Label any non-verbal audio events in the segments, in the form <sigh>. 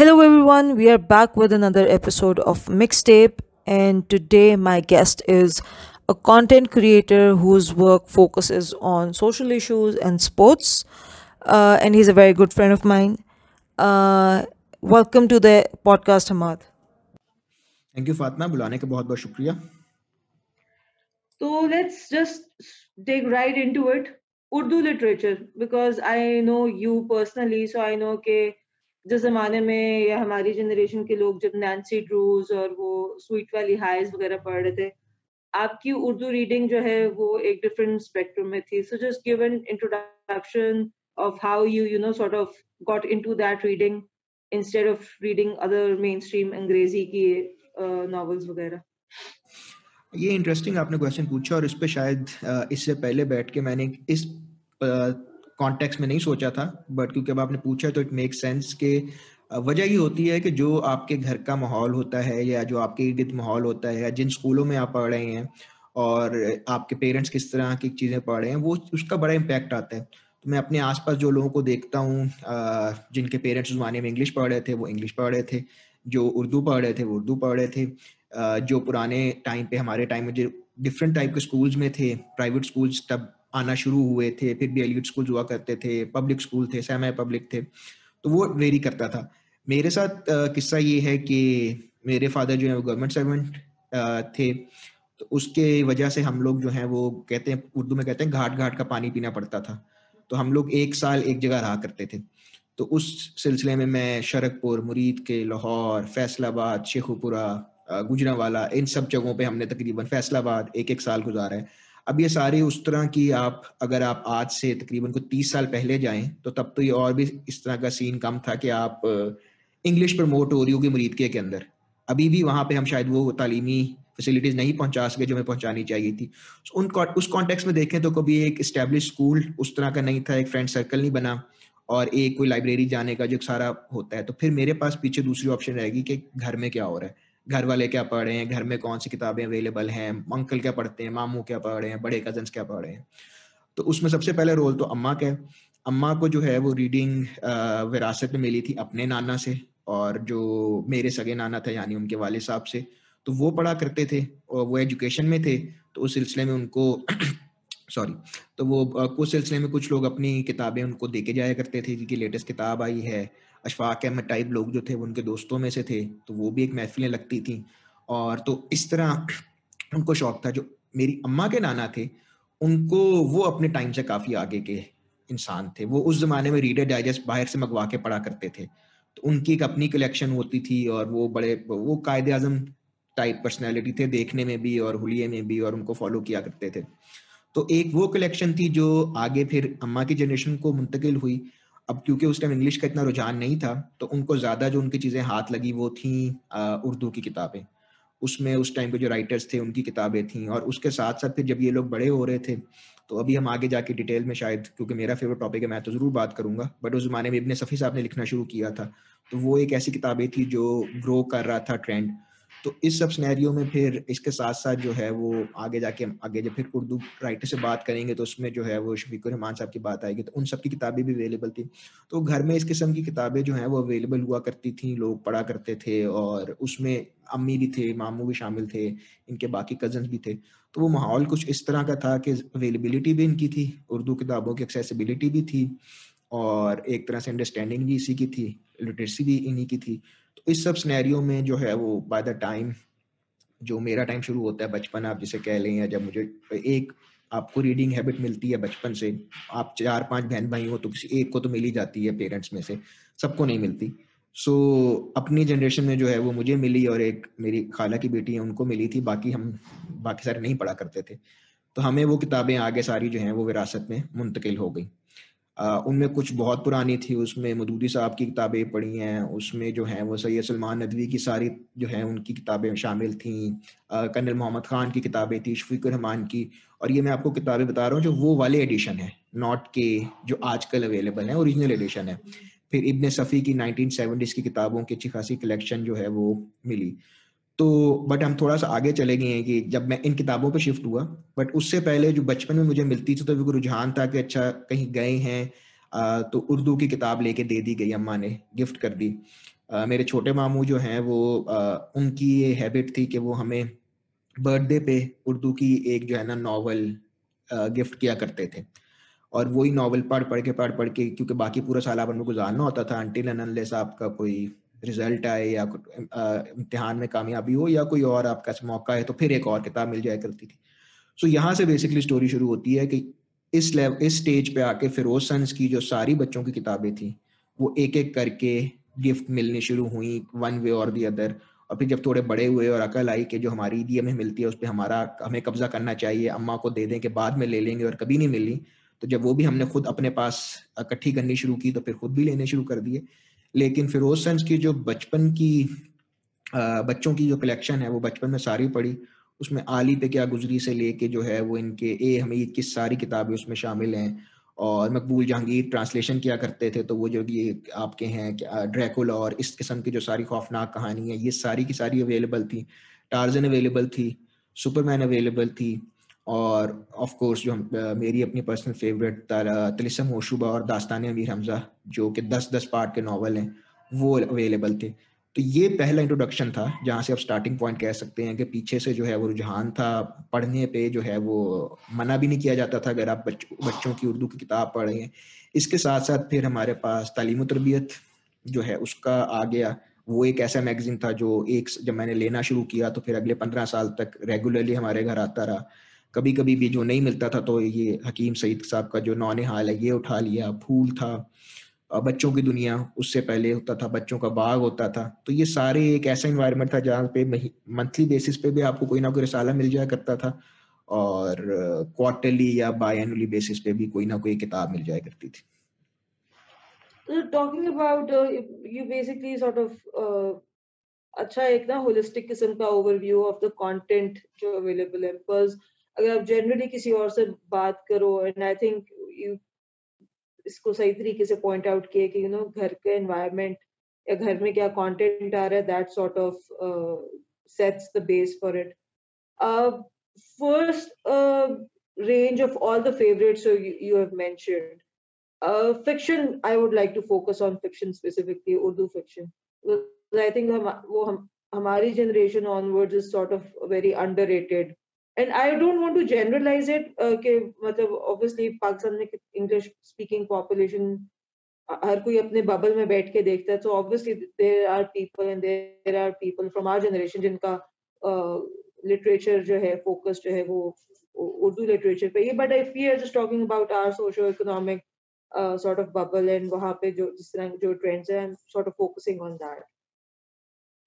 Hello, everyone. We are back with another episode of Mixtape, and today my guest is a content creator whose work focuses on social issues and sports, uh, and he's a very good friend of mine. Uh, welcome to the podcast, Hamad. Thank you Fatima बुलाने का बहुत बहुत शुक्रिया So let's just dig right into it. Urdu literature, because I know you personally, so I know कि जिस जमाने में या हमारी जनरेशन के लोग जब नैन्सी ड्रूज और वो स्वीट वाली हाइज वगैरह पढ़ रहे थे, आपकी उर्दू रीडिंग जो है वो एक डिफरेंट स्पेक्ट्रम में थी। So just give an introduction of how you you know sort of got into that reading instead of reading other main stream अंग्रेज़ी की नॉवेल्स वगैरह। ये इंटरेस्टिंग आपने क्वेश्चन पूछा और इस पे शायद इससे पहले बैठ के मैंने इस कॉन्टेक्स्ट में नहीं सोचा था बट क्योंकि अब आपने पूछा तो इट मेक सेंस के वजह ये होती है कि जो आपके घर का माहौल होता है या जो आपके इर्द माहौल होता है या जिन स्कूलों में आप पढ़ रहे हैं और आपके पेरेंट्स किस तरह की चीज़ें पढ़ रहे हैं, वो उसका बड़ा इम्पैक्ट आता है। तो मैं अपने आसपास जो लोगों को देखता हूँ जिनके पेरेंट्स ज़माने में इंग्लिश पढ़ रहे थे, वो इंग्लिश पढ़ रहे थे, जो उर्दू पढ़ रहे थे, वो उर्दू पढ़ रहे थे जो पुराने टाइम पे, हमारे टाइम में जो डिफरेंट टाइप के स्कूल्स में थे प्राइवेट स्कूल्स तब आना शुरू हुए थे, फिर भी एलिट स्कूल हुआ करते थे पब्लिक स्कूल थे सेमी पब्लिक थे तो वो वेरी करता था। मेरे साथ किस्सा ये है कि मेरे फादर जो है वो गवर्नमेंट सर्वेंट थे तो उसके वजह से हम लोग जो हैं वो कहते हैं, उर्दू में कहते हैं घाट घाट का पानी पीना पड़ता था। तो हम लोग एक साल एक जगह रहा करते थे। तो उस सिलसिले में मैं शरकपुर, मुरीद के लाहौर, फैसलाबाद, शेखुपुरा गुजरावाला, इन सब जगहों पे हमने तकरीबन फैसलाबाद एक एक साल गुजारा है। अब ये सारे उस तरह की आप, अगर आप आज से तकरीबन को तीस साल पहले जाएँ तो तब तो ये और भी इस तरह का सीन कम था कि आप इंग्लिश प्रमोट हो रही होगी मुरीद के अंदर। अभी भी वहाँ पे हम शायद वो तालीमी फैसिलिटीज़ नहीं पहुँचा सके जो हमें पहुंचानी चाहिए थी। उन उस कॉन्टेक्स्ट में देखें तो कभी एक इस्टेब्लिश स्कूल उस तरह का नहीं था, एक फ्रेंड सर्कल नहीं बना और एक कोई लाइब्रेरी जाने का जो सारा होता है तो फिर मेरे पास पीछे दूसरी ऑप्शन रहेगी कि घर में क्या हो रहा है। घर वाले क्या पढ़ रहे हैं? घर में कौन सी किताबें अवेलेबल हैं? अंकल क्या पढ़ते हैं? मामू क्या पढ़ रहे हैं? बड़े कजन्स क्या पढ़ रहे हैं? तो उसमें सबसे पहले रोल तो अम्मा का है। अम्मा को जो है वो रीडिंग विरासत में मिली थी अपने नाना से और जो मेरे सगे नाना थे, यानी उनके वाले साहब से। तो वो पढ़ा करते थे और वो एजुकेशन में थे। तो उस सिलसिले में उनको <clears throat> सॉरी तो वो कुछ सिलसिले में कुछ लोग अपनी किताबें उनको दे के जाया करते थे। जिनकी लेटेस्ट किताब आई है अशफाक अहमद टाइप लोग जो थे, वो उनके दोस्तों में से थे तो वो भी एक महफिलें लगती थी। और तो इस तरह उनको शौक था, जो मेरी अम्मा के नाना थे, उनको वो अपने टाइम से काफ़ी आगे के इंसान थे। वो उस ज़माने में रीडर डाइजेस्ट बाहर से मंगवा के पढ़ा करते थे। तो उनकी एक अपनी कलेक्शन होती थी और वो बड़े, वो कायद अजम टाइप पर्सनैलिटी थे देखने में भी और हुलिये में भी और उनको फॉलो किया करते थे। तो एक वो कलेक्शन थी जो आगे फिर अम्मा की जनरेशन को मुंतकिल हुई। अब क्योंकि उस टाइम इंग्लिश का इतना रुझान नहीं था तो उनको ज़्यादा जो उनकी चीज़ें हाथ लगी वो थी उर्दू की किताबें। उसमें उस टाइम के जो राइटर्स थे उनकी किताबें थी और उसके साथ साथ फिर जब ये लोग बड़े हो रहे थे तो अभी हम आगे जाके डिटेल में शायद, क्योंकि मेरा फेवरेट टॉपिक है, मैं तो ज़रूर बात करूँगा बट उस ज़माने में इबन सफ़ी साहब ने लिखना शुरू किया था। तो वो एक ऐसी किताबें थी जो ग्रो कर रहा था ट्रेंड तो इस सब स्नैरियो में फिर इसके साथ साथ जो है वो आगे जाके, आगे जब फिर उर्दू राइटर से बात करेंगे तो उसमें जो है वो शफीक रहमान साहब की बात आएगी तो उन सब की किताबें भी अवेलेबल थी। तो घर में इस किस्म की किताबें जो हैं वो अवेलेबल हुआ करती थी, लोग पढ़ा करते थे और उसमें अम्मी भी थे, मामू भी शामिल थे, इनके बाकी कज़न भी थे। तो वो माहौल कुछ इस तरह का था कि अवेलेबिलिटी भी इनकी थी, उर्दू किताबों की एक्सेसिबिलिटी भी थी और एक तरह से अंडरस्टैंडिंग भी इसी की थी लिटरेसी भी इन्हीं की थी। तो इस सब स्नैरियो में जो है वो बाय द टाइम जो मेरा टाइम शुरू होता है बचपन आप जिसे कह लें या जब मुझे एक आपको रीडिंग हैबिट मिलती है बचपन से आप चार पाँच बहन भाई हो तो किसी एक को तो मिल ही जाती है पेरेंट्स में से सबको नहीं मिलती। सो so, अपनी जनरेशन में जो है वो मुझे मिली और एक मेरी खाला की बेटी है उनको मिली थी बाकी हम बाकी सारे नहीं पढ़ा करते थे। तो हमें वो किताबें आगे सारी जो हैं वो विरासत में मुंतकिल हो गई। उनमें कुछ बहुत पुरानी थी, उसमें मदूदी साहब की किताबें पढ़ी हैं, उसमें जो हैं वो सैयद सलमान नदवी की सारी जो हैं उनकी किताबें शामिल थी कर्नल मोहम्मद ख़ान की किताबें थी, शफीक रहमान की, और ये मैं आपको किताबें बता रहा हूँ जो वो वाले एडिशन है नॉट के जो आजकल अवेलेबल है ओरिजिनल एडिशन है। फिर इब्ने सफ़ी की नाइनटीन की किताबों की अच्छी खासी कलेक्शन जो है वो मिली। तो बट हम थोड़ा सा आगे चले गए हैं कि जब मैं इन किताबों पे शिफ्ट हुआ बट उससे पहले जो बचपन में मुझे मिलती थी तो वो रुझान था कि अच्छा कहीं गए हैं तो उर्दू की किताब लेके दे दी गई अम्मा ने गिफ्ट कर दी। मेरे छोटे मामू जो हैं, वो उनकी ये हैबिट थी कि वो हमें बर्थडे पे उर्दू की एक जो है ना नावल गिफ्ट किया करते थे। और वही नावल पढ़ पढ़ के पढ़ पढ़ के, क्योंकि बाकी पूरा साल आप गुजारना होता था अनले साहब का कोई रिज़ल्ट आए या इम्तिहान में कामयाबी हो या कोई और आपका मौका है तो फिर एक और किताब मिल जाया करती थी। सो so, यहाँ से बेसिकली स्टोरी शुरू होती है कि इस लेव इस स्टेज पे आके फिरोज सन्स की जो सारी बच्चों की किताबें थी वो एक एक करके गिफ्ट मिलनी शुरू हुई वन वे और दी अदर और फिर जब थोड़े बड़े हुए और अकल आई कि जो हमारी ईदी हमें मिलती है उस पर हमारा हमें कब्जा करना चाहिए अम्मा को दे दें कि बाद में ले लेंगे और कभी नहीं मिली तो जब वो भी हमने खुद अपने पास इकट्ठी करनी शुरू की तो फिर खुद भी लेने शुरू कर दिए। लेकिन फिरोज सन्स की जो बचपन की बच्चों की जो कलेक्शन है, वो बचपन में सारी पढ़ी। उसमें आली पे क्या गुजरी से लेके जो है वो इनके ए, हमीद की सारी किताबें उसमें शामिल हैं। और मकबूल जहांगीर ट्रांसलेशन किया करते थे तो वो जो ये आपके हैं ड्रैकुला और इस किस्म की जो सारी खौफनाक कहानी है, ये सारी की सारी अवेलेबल थी। टार्जन अवेलेबल थी सुपरमैन अवेलेबल थी और ऑफ़ कोर्स जो हम मेरी अपनी पर्सनल फेवरेट तलिसम होशुबा और दास्तान अमीर हमजा जो कि दस दस पार्ट के नावल हैं वो अवेलेबल थे। तो ये पहला इंट्रोडक्शन था जहाँ से आप स्टार्टिंग पॉइंट कह सकते हैं कि पीछे से जो है वो रुझान था पढ़ने पे जो है वो मना भी नहीं किया जाता था अगर आप बच, बच्चों की उर्दू की किताब पढ़ रहे हैं। इसके साथ साथ फिर हमारे पास तालीम तरबियत जो है उसका आ गया। वो एक ऐसा मैगजीन था जो एक जब मैंने लेना शुरू किया तो फिर अगले पंद्रह साल तक रेगुलरली हमारे घर आता रहा। कभी कभी भी जो नहीं मिलता था तो ये हकीम सईद साहब का जो नौन हाल है, ये उठा लिया, फूल था। बच्चों की दुनिया उससे पहले होता था, बच्चों का बाग होता था। तो ये सारे एक ऐसा इन्वायरमेंट था जहाँ पे मंथली बेसिस पे भी आपको कोई ना कोई रसाला मिल जाया करता था और क्वार्टरली या बाय एनुअली बेसिस पे भी कोई ना कोई किताब मिल जाया करती थी। Talking about you basically sort of अच्छा एक ना होलिस्टिक किस्म का ओवरव्यू ऑफ़ द कंटेंट जो अवेलेबल है बिकॉज़ अगर आप जनरली किसी और से बात करो एंड आई थिंक यू इसको सही तरीके से पॉइंट आउट किए कि यू नो घर का एनवायरनमेंट या घर में क्या कंटेंट आ रहा है that sort of sets the base for it first range of all the favourites you have mentioned fiction I would like to focus on fiction specifically Urdu fiction I think वो हम, हमारी generation onwards is sort of very underrated and I don't want to generalize it. Okay, मतलब obviously Pakistan में English speaking population हर कोई अपने bubble में बैठ के देखता है तो obviously there are people and there are people from our generation जिनका लिटरेचर जो है फोकस जो है वो उर्दू लिटरेचर पे ही but if we just talking about our socio economic sort of bubble and वहाँ पे जो जिस तरह जो ट्रेंड्स हैं sort of focusing on that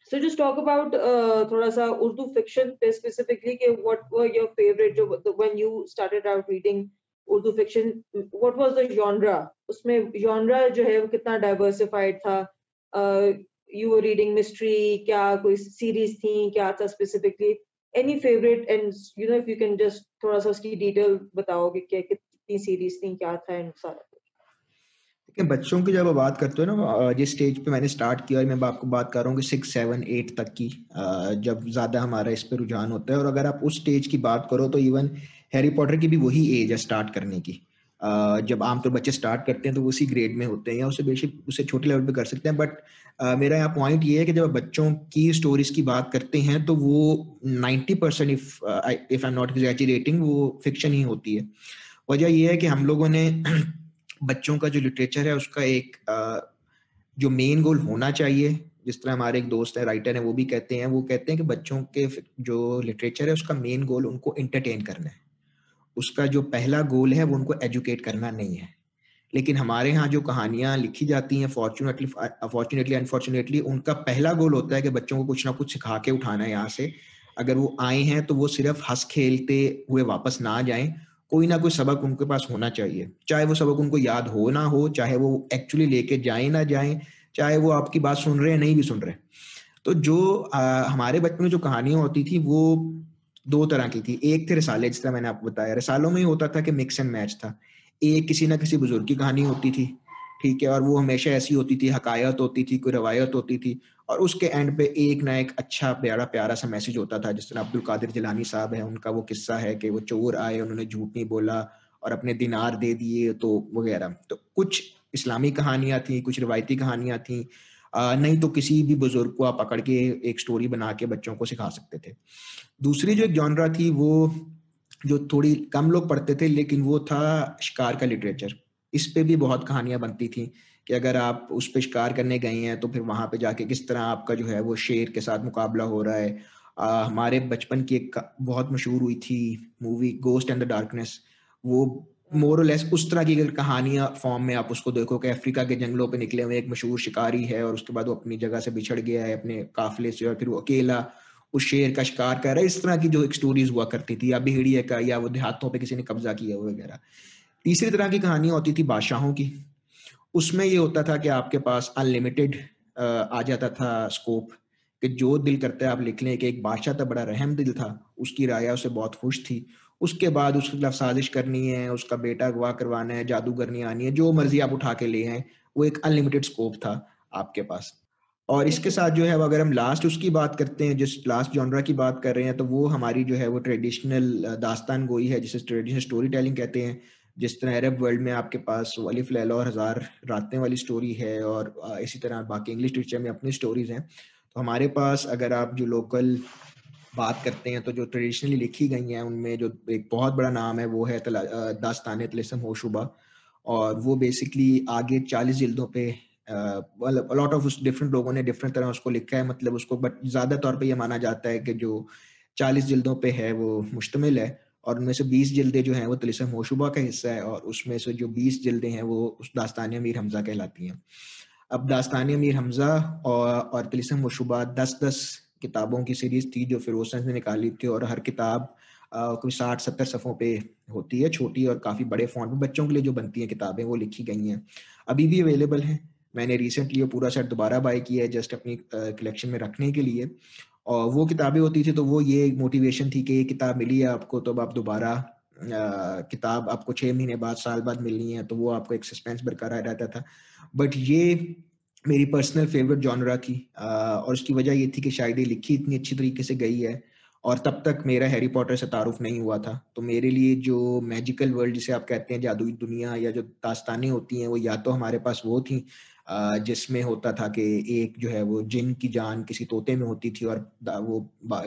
So just talk about uh, thoda sa Urdu fiction specifically. Ke what were your favorite? Jo, when you started out reading Urdu fiction, what was the genre? उसमें genre जो है वो कितना diversified था? Uh, you were reading mystery, क्या कोई series थी, क्या था specifically? Any favorite? And you know if you can just थोड़ा सा उसकी detail बताओगे क्या कितनी series थी, क्या था and सारा. देखिए बच्चों की जब बात करते हो ना जिस स्टेज पे मैंने स्टार्ट किया और मैं आपको बात कर रहा हूँ कि सिक्स सेवन एट तक की जब ज़्यादा हमारा इस पर रुझान होता है और अगर आप उस स्टेज की बात करो तो इवन हैरी पॉटर की भी वही एज है स्टार्ट करने की। जब आमतौर तो बच्चे स्टार्ट करते हैं तो वो उसी ग्रेड में होते हैं या उसे बेशक उसे छोटे लेवल पे कर सकते हैं बट मेरा यहाँ पॉइंट ये है कि जब बच्चों की स्टोरीज की बात करते हैं तो वो ninety percent if if I not exaggerating वो फिक्शन ही होती है। वजह यह है कि हम लोगों ने <clears throat> बच्चों का जो लिटरेचर है, उसका एक जो मेन गोल होना चाहिए, जिस तरह हमारे एक दोस्त है राइटर है, वो भी कहते हैं, वो कहते हैं कि बच्चों के जो लिटरेचर है, उसका मेन गोल उनको एंटरटेन करना है। उसका जो पहला गोल है, वो उनको एजुकेट करना नहीं है। लेकिन हमारे यहाँ जो कहानियाँ लिखी जाती हैं फॉर्चुनेटली फॉर्चुनेटली अनफॉर्चुनेटली उनका पहला गोल होता है कि बच्चों को कुछ ना कुछ सिखा के उठाना है यहाँ से। अगर वो आए हैं तो वो सिर्फ़ हंस खेलते हुए वापस ना जाएँ कोई ना कोई सबक उनके पास होना चाहिए। चाहे वो सबक उनको याद हो ना हो चाहे वो एक्चुअली लेके जाए ना जाए चाहे वो आपकी बात सुन रहे हैं नहीं भी सुन रहे तो जो आ, हमारे बचपन में जो कहानियाँ होती थी वो दो तरह की थी। एक थे रिसाले जिस तरह मैंने आपको बताया। रिसालों में ही होता था कि मिक्स एंड मैच था। एक किसी ना किसी बुज़ुर्ग की कहानी होती थी। ठीक है, और वो हमेशा ऐसी होती थी, हकायत होती थी, कोई रवायत होती थी, और उसके एंड पे एक ना एक अच्छा प्यारा प्यारा सा मैसेज होता था। जिस तरह अब्दुल कादिर जिलानी साहब है, उनका वो किस्सा है कि वो चोर आए, उन्होंने झूठ नहीं बोला और अपने दिनार दे दिए तो वगैरह। तो कुछ इस्लामी कहानियाँ थी, कुछ रिवायती कहानियाँ थी। नहीं तो किसी भी बुज़ुर्ग को आप पकड़ के एक स्टोरी बना के बच्चों को सिखा सकते थे। दूसरी जो एक जॉनरा थी, वो जो थोड़ी कम लोग पढ़ते थे, लेकिन वो था शिकार का लिटरेचर इस पे भी बहुत कहानियाँ बनती थी कि अगर आप उस पर शिकार करने गए हैं तो फिर वहाँ पे जाके किस तरह आपका जो है वो शेर के साथ मुकाबला हो रहा है। आ, हमारे बचपन की एक बहुत मशहूर हुई थी movie ghost and the darkness वो मोर लेस उस तरह की अगर कहानियाँ फॉर्म में आप उसको देखो कि अफ्रीका के जंगलों पे निकले हुए एक मशहूर शिकारी है और उसके बाद वो अपनी जगह से बिछड़ गया है अपने काफिले से और फिर वो अकेला उस शेर का शिकार कर रहा है। इस तरह की जो स्टोरीज हुआ करती थी या भेड़िए का या वो देहातों पे किसी ने कब्जा किया वगैरह। तीसरी तरह की कहानियाँ होती थी बादशाहों की। उसमें ये होता था कि आपके पास अनलिमिटेड आ जाता था स्कोप कि जो दिल करता है आप लिख लें कि एक बादशाह था, बड़ा रहम दिल था, उसकी राया उसे बहुत खुश थी। उसके बाद उसके खिलाफ साजिश करनी है, उसका बेटा अगवा करवाना है जादूगरनी आनी है, जो मर्ज़ी आप उठा के ले आए, वो एक अनलिमिटेड स्कोप था आपके पास। और इसके साथ जो है अगर हम लास्ट उसकी बात करते हैं, जिस लास्ट जॉनरा की बात कर रहे हैं तो वो हमारी जो है, वो ट्रेडिशनल दास्तान गोई है, जिसे ट्रेडिशनल स्टोरी टेलिंग कहते हैं। जिस तरह अरब वर्ल्ड में आपके पास वलीफ लैला और हज़ार रातें वाली स्टोरी है और इसी तरह बाकी इंग्लिश लिटरेचर में अपनी स्टोरीज हैं तो हमारे पास अगर आप जो लोकल बात करते हैं तो जो ट्रेडिशनली लिखी गई हैं, उनमें जो एक बहुत बड़ा नाम है, वो है दास्तान तलसम होशुबा और वो बेसिकली आगे चालीस जिल्दों पे लॉट ऑफ़ डिफरेंट लोगों ने डिफरेंट तरह उसको लिखा है मतलब उसको बट ज़्यादा तौर पे ये माना जाता है कि जो चालीस जिल्दों पे है, वो मुश्तमिल है। और उनमें से बीस जल्दे जो हैं वो तलिसम होशुबा का हिस्सा है और उसमें से जो बीस जल्दे हैं वो उस दास्तान मीर हमज़ा कहलाती हैं। अब दास्तान मीर हमज़ा और, और तलिसम होशुबा दस दस किताबों की सीरीज़ थी जो फिरोज ने निकाली थी और हर किताब कोई साठ सत्तर सफ़ों पे होती है छोटी और काफ़ी बड़े फॉन्ट में। बच्चों के लिए जो बनती हैं किताबें वो लिखी गई हैं। अभी भी अवेलेबल हैं। मैंने रिसेंटली वो पूरा सेट दोबारा बाय किया है जस्ट अपनी कलेक्शन में रखने के लिए। और वो किताबें होती थी तो वो ये मोटिवेशन थी कि ये किताब मिली है आपको तो अब आप दोबारा किताब आपको छः महीने बाद, साल बाद मिलनी है तो वो आपको एक सस्पेंस बरकरार रहता था। बट ये मेरी पर्सनल फेवरेट जॉनरा थी और उसकी वजह ये थी कि शायद ये लिखी इतनी अच्छी तरीके से गई है, और तब तक मेरा हैरी पॉटर से तारुफ नहीं हुआ था। तो मेरे लिए जो मैजिकल वर्ल्ड जिसे आप कहते हैं, जादुई दुनिया या जो दास्तानें होती हैं, वो या तो हमारे पास वो थी जिसमें होता था कि एक जो है वो जिन की जान किसी तोते में होती थी और वो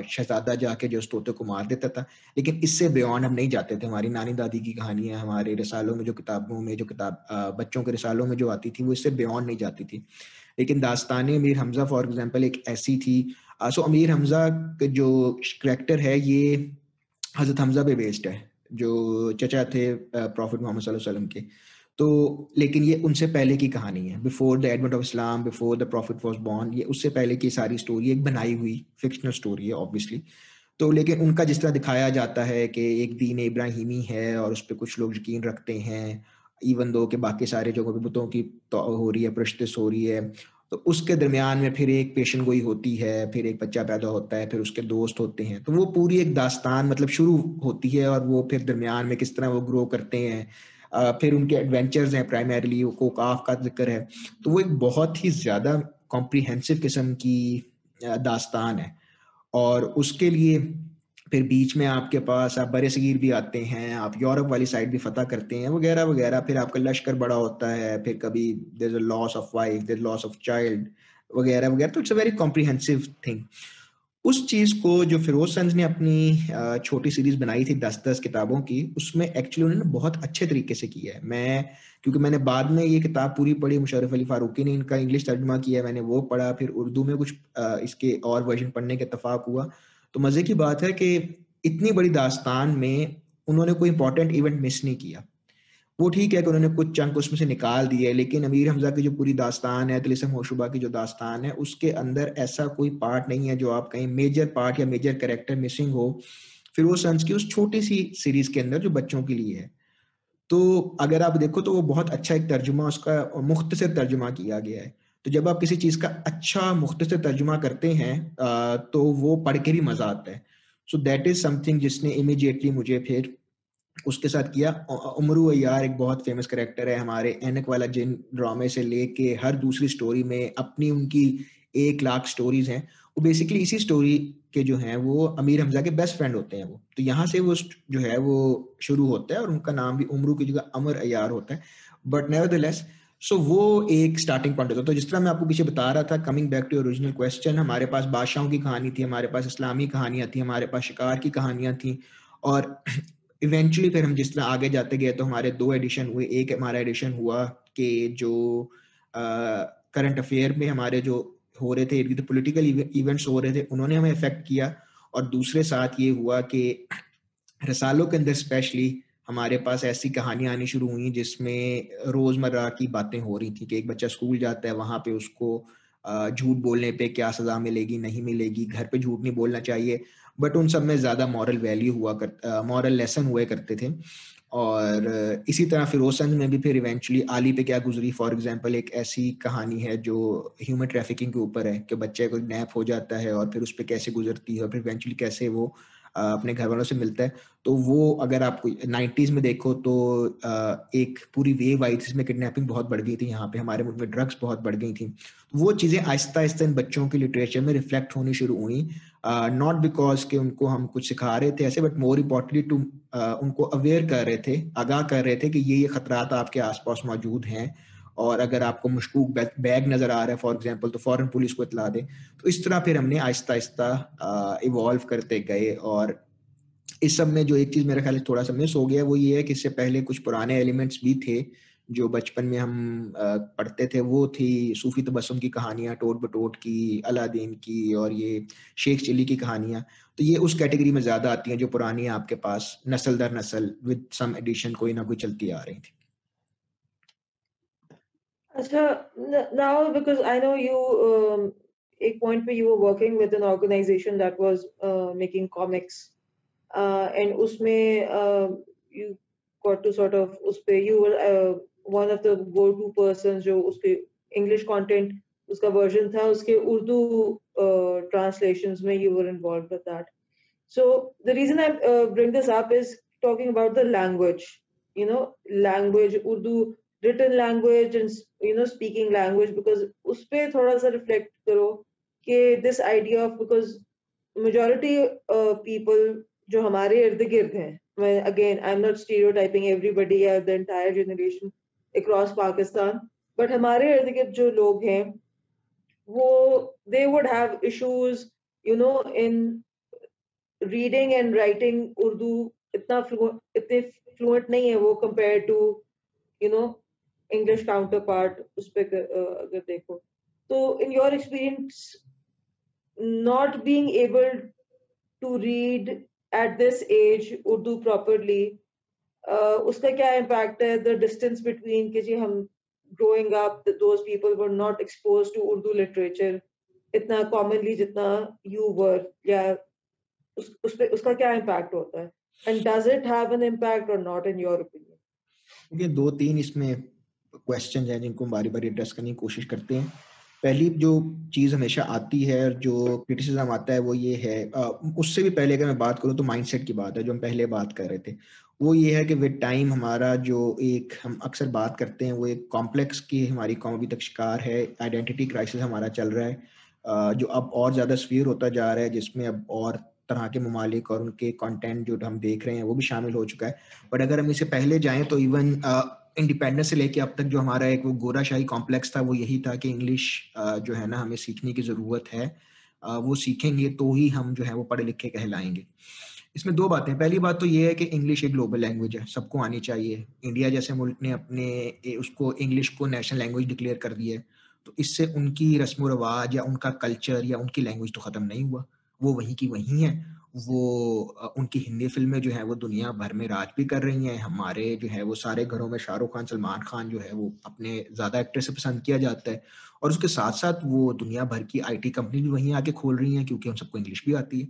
शहजादा जाके जो उस तोते को मार देता था। लेकिन इससे बयान हम नहीं जाते थे। हमारी नानी दादी की कहानियाँ, हमारे रिसालों में जो किताबों में जो किताब बच्चों के रिसालों में जो आती थी, वो इससे बयान नहीं जाती थी। लेकिन दास्तान अमीर हमजा फॉर एग्ज़ाम्पल एक ऐसी थी। सो अमीर हमजा जो करेक्टर है, ये हज़रत हमजा पे बेस्ड है, जो चचा थे प्रॉफिट मोहम्मद के। तो लेकिन ये उनसे पहले की कहानी है। Before the advent of Islam before the prophet was born ये उससे पहले की सारी स्टोरी एक बनाई हुई फिक्शनल स्टोरी है ऑब्वियसली तो लेकिन उनका जिस तरह दिखाया जाता है कि एक दीन इब्राहिमी है और उस पर कुछ लोग यकीन रखते हैं इवन दो के बाकी सारे जगहों पर बुतों की तो हो रही है प्रश्तिस हो रही है तो उसके दरमियान में फिर एक पेशन गोई होती है, फिर एक बच्चा पैदा होता है, फिर उसके दोस्त होते हैं। तो वो पूरी एक दास्तान मतलब शुरू होती है और वो फिर दरमियान में किस तरह वो ग्रो करते हैं फिर उनके एडवेंचर्स हैं प्राइमरीली कोकाफ का ज़िक्र है। तो वो एक बहुत ही ज़्यादा कॉम्प्रिहेंसिव किस्म की दास्तान है। और उसके लिए फिर बीच में आपके पास आप बड़े सगीर भी आते हैं, आप यूरोप वाली साइड भी फतह करते हैं, वगैरह वगैरह। फिर आपका लश्कर बड़ा होता है, फिर कभी their loss of wife their loss of child वगैरह वगैरह। तो it's a very comprehensive thing उस चीज़ को जो फिरोज सन्स ने अपनी छोटी सीरीज़ बनाई थी दस दस किताबों की, उसमें एक्चुअली उन्होंने बहुत अच्छे तरीके से किया है। मैं, क्योंकि मैंने बाद में ये किताब पूरी पढ़ी मुशरफ अली फारूकी ने इनका इंग्लिश तर्जमा किया, मैंने वो पढ़ा, फिर उर्दू में कुछ इसके और वर्जन पढ़ने के इतफाक हुआ। तो मज़े की बात है कि इतनी बड़ी दास्तान में उन्होंने कोई इंपॉर्टेंट इवेंट मिस नहीं किया। वो ठीक है कि उन्होंने कुछ चंक उसमें से निकाल दिए लेकिन अमीर हमजा की जो पूरी दास्तान है, तलिसम होशुबा की जो दास्तान है, उसके अंदर ऐसा कोई पार्ट नहीं है जो आप कहीं मेजर पार्ट या मेजर करेक्टर मिसिंग हो। फिर वो सन्स की उस छोटी सी सीरीज़ के अंदर जो बच्चों के लिए है। तो अगर आप देखो तो वो बहुत अच्छा एक तर्जुमा उसका मुख्तर तर्जुमा किया गया है। तो जब आप किसी चीज़ का अच्छा मुख्तर तर्जुमा करते हैं तो वो पढ़ के भी मज़ा आता है। सो दैट इज़ समथिंग जिसने इमिजिएटली मुझे फिर उसके साथ किया। उमरू अयार एक बहुत फ़ेमस करेक्टर है हमारे। एनक वाला जिन ड्रामे से लेके हर दूसरी स्टोरी में अपनी उनकी एक लाख स्टोरीज हैं। वो बेसिकली इसी स्टोरी के जो हैं, वो अमीर हमजा के बेस्ट फ्रेंड होते हैं वो। तो यहाँ से वो जो है वो शुरू होता है और उनका नाम भी उमरू की जगह अमर अयार होता है। बट नेवर सो वो एक स्टार्टिंग पॉइंट होता है। तो जिस तरह मैं आपको पीछे बता रहा था coming back to original question हमारे पास बादशाहों की कहानी थी, हमारे पास इस्लामी कहानियाँ थी, हमारे पास शिकार की कहानियाँ थी। और इवेंचुअली फिर हम जिस तरह आगे जाते गए तो हमारे दो एडिशन हुए। एक हमारा एडिशन हुआ कि जो करंट अफेयर में हमारे जो हो रहे थे इर्द पोलिटिकल इवेंट्स हो रहे थे, उन्होंने हमें इफ़ेक्ट किया। और दूसरे साथ ये हुआ कि रसालों के अंदर स्पेशली हमारे पास ऐसी कहानियाँ आनी शुरू हुई, जिसमें रोज़मर्रा की बातें हो रही थी कि एक बच्चा स्कूल जाता है, वहाँ पे उसको झूठ बोलने पे क्या सजा मिलेगी, नहीं मिलेगी, घर पे झूठ नहीं बोलना चाहिए। बट उन सब में ज़्यादा मॉरल वैल्यू हुआ कर मॉरल लेसन हुए करते थे। और इसी तरह फिरोजगंज में भी फिर इवेंचुअली आली पे क्या गुजरी? फॉर एग्जांपल एक ऐसी कहानी है जो ह्यूमन ट्रैफिकिंग के ऊपर है कि बच्चे को नैप हो जाता है और फिर उस पर कैसे गुजरती है और फिर इवेंचुअली कैसे वो अपने घर वालों से मिलता है। तो वो अगर आप नाइन्टीज में देखो तो एक पूरी वेव आई थी जिसमें किडनैपिंग बहुत बढ़ गई थी। यहाँ पे हमारे मुल्क में ड्रग्स बहुत बढ़ गई थी। वो चीज़ें आहिस्ता आहिस्ता इन बच्चों के लिटरेचर में रिफ्लेक्ट होनी शुरू हुई। नॉट बिकॉज़ के उनको हम कुछ सिखा रहे थे ऐसे बट मोर इम्पोर्टेंटली टू उनको अवेयर कर रहे थे, आगाह कर रहे थे कि ये ये खतरात आपके आसपास मौजूद हैं। और अगर आपको मुशकूक बैग नज़र आ रहा है फॉर एग्जांपल तो फॉरन पुलिस को इतला दे। तो इस तरह फिर हमने आहिस्ता आहिस्ता इवॉल्व करते गए और इस सब में जो एक चीज़ मेरे ख्याल थोड़ा सा मिस हो गया, वो ये है कि इससे पहले कुछ पुराने एलिमेंट्स भी थे। जो बचपन में हम पढ़ते थे वो थी सूफी तबसम की कहानियाँ टोट बटोट की अलादीन की और ये शेख चिली की कहानियाँ तो ये उस कैटेगरी में ज़्यादा आती हैं जो पुरानी है आपके पास नस्ल दर नस्ल विद सम एडिशन कोई ना कोई चलती आ रही थी So now, because I know you, um, a point where you were working with an organization that was uh, making comics, uh, and usme uh, you got to sort one of the go to person जो उसके English content उसका version था उसके Urdu translation uh, में you involve that so the reason I bring this up is talking about the language you know language Urdu written language and you know speaking language because उस पर थोड़ा सा reflect करो कि this idea of because majority people जो हमारे इर्द गिर्द हैं again I am not stereo everybody of the entire generation across Pakistan but हमारे इर्द गिर्द जो लोग हैं, वो they would have issues you know in reading and writing Urdu इतना इतने फ्लुएंट नहीं है वो compare to you know English counterpart उस पर अगर देखो। तो in your experience not being able to read at this age Urdu properly properly उसका क्या इम्पैक्ट है? द डिस्टेंस बिटवीन कि जी हम growing up those people were not expose to Urdu literature इतना कॉमनली जितना यू वर या उस, उस उसका क्या इम्पैक्ट होता है? And does it have an impact और नॉट इन योर ओपिनियन ये दो तीन इसमें क्वेश्चन हैं जिनको हम बारी बारी एड्रेस करने की कोशिश करते हैं। पहली जो चीज़ हमेशा आती है और जो क्रिटिसिज्म आता है वो ये है आ, उससे भी पहले अगर मैं बात करूँ तो माइंडसेट की बात है जो हम पहले बात कर रहे थे। वो ये है कि विद टाइम हमारा जो एक हम अक्सर बात करते हैं, वो एक कॉम्प्लेक्स की हमारी कौम अभी तक शिकार है आइडेंटिटी क्राइसिस हमारा चल रहा है जो अब और ज़्यादा स्वीर होता जा रहा है, जिसमें अब और तरह के ममालिक और उनके कंटेंट जो हम देख रहे हैं, वो भी शामिल हो चुका है। बट अगर हम इसे पहले जाएँ तो इवन इंडिपेंडेंस से लेके अब तक जो हमारा एक वो गोराशाही कॉम्प्लेक्स था, वो यही था कि इंग्लिश जो है ना, हमें सीखने की ज़रूरत है। वो सीखेंगे तो ही हम जो है वो पढ़े लिखे कहलाएँगे। इसमें दो बातें पहली बात तो ये है कि इंग्लिश एक ग्लोबल लैंग्वेज है, सबको आनी चाहिए। इंडिया जैसे मुल्क ने अपने उसको इंग्लिश को नेशनल लैंग्वेज डिक्लेयर कर दिया है तो इससे उनकी रस्म रवाज या उनका कल्चर या उनकी लैंग्वेज तो ख़त्म नहीं हुआ। वो वहीं की वहीं है। वो उनकी हिंदी फ़िल्में जो है, वो दुनिया भर में राज भी कर रही हैं। हमारे जो है, वो सारे घरों में शाहरुख खान, सलमान खान जो है, वो अपने ज़्यादा एक्टर से पसंद किया जाता है। और उसके साथ साथ वो दुनिया भर की आईटी कंपनी भी वहीं आके खोल रही हैं, क्योंकि हम सबको इंग्लिश भी आती है।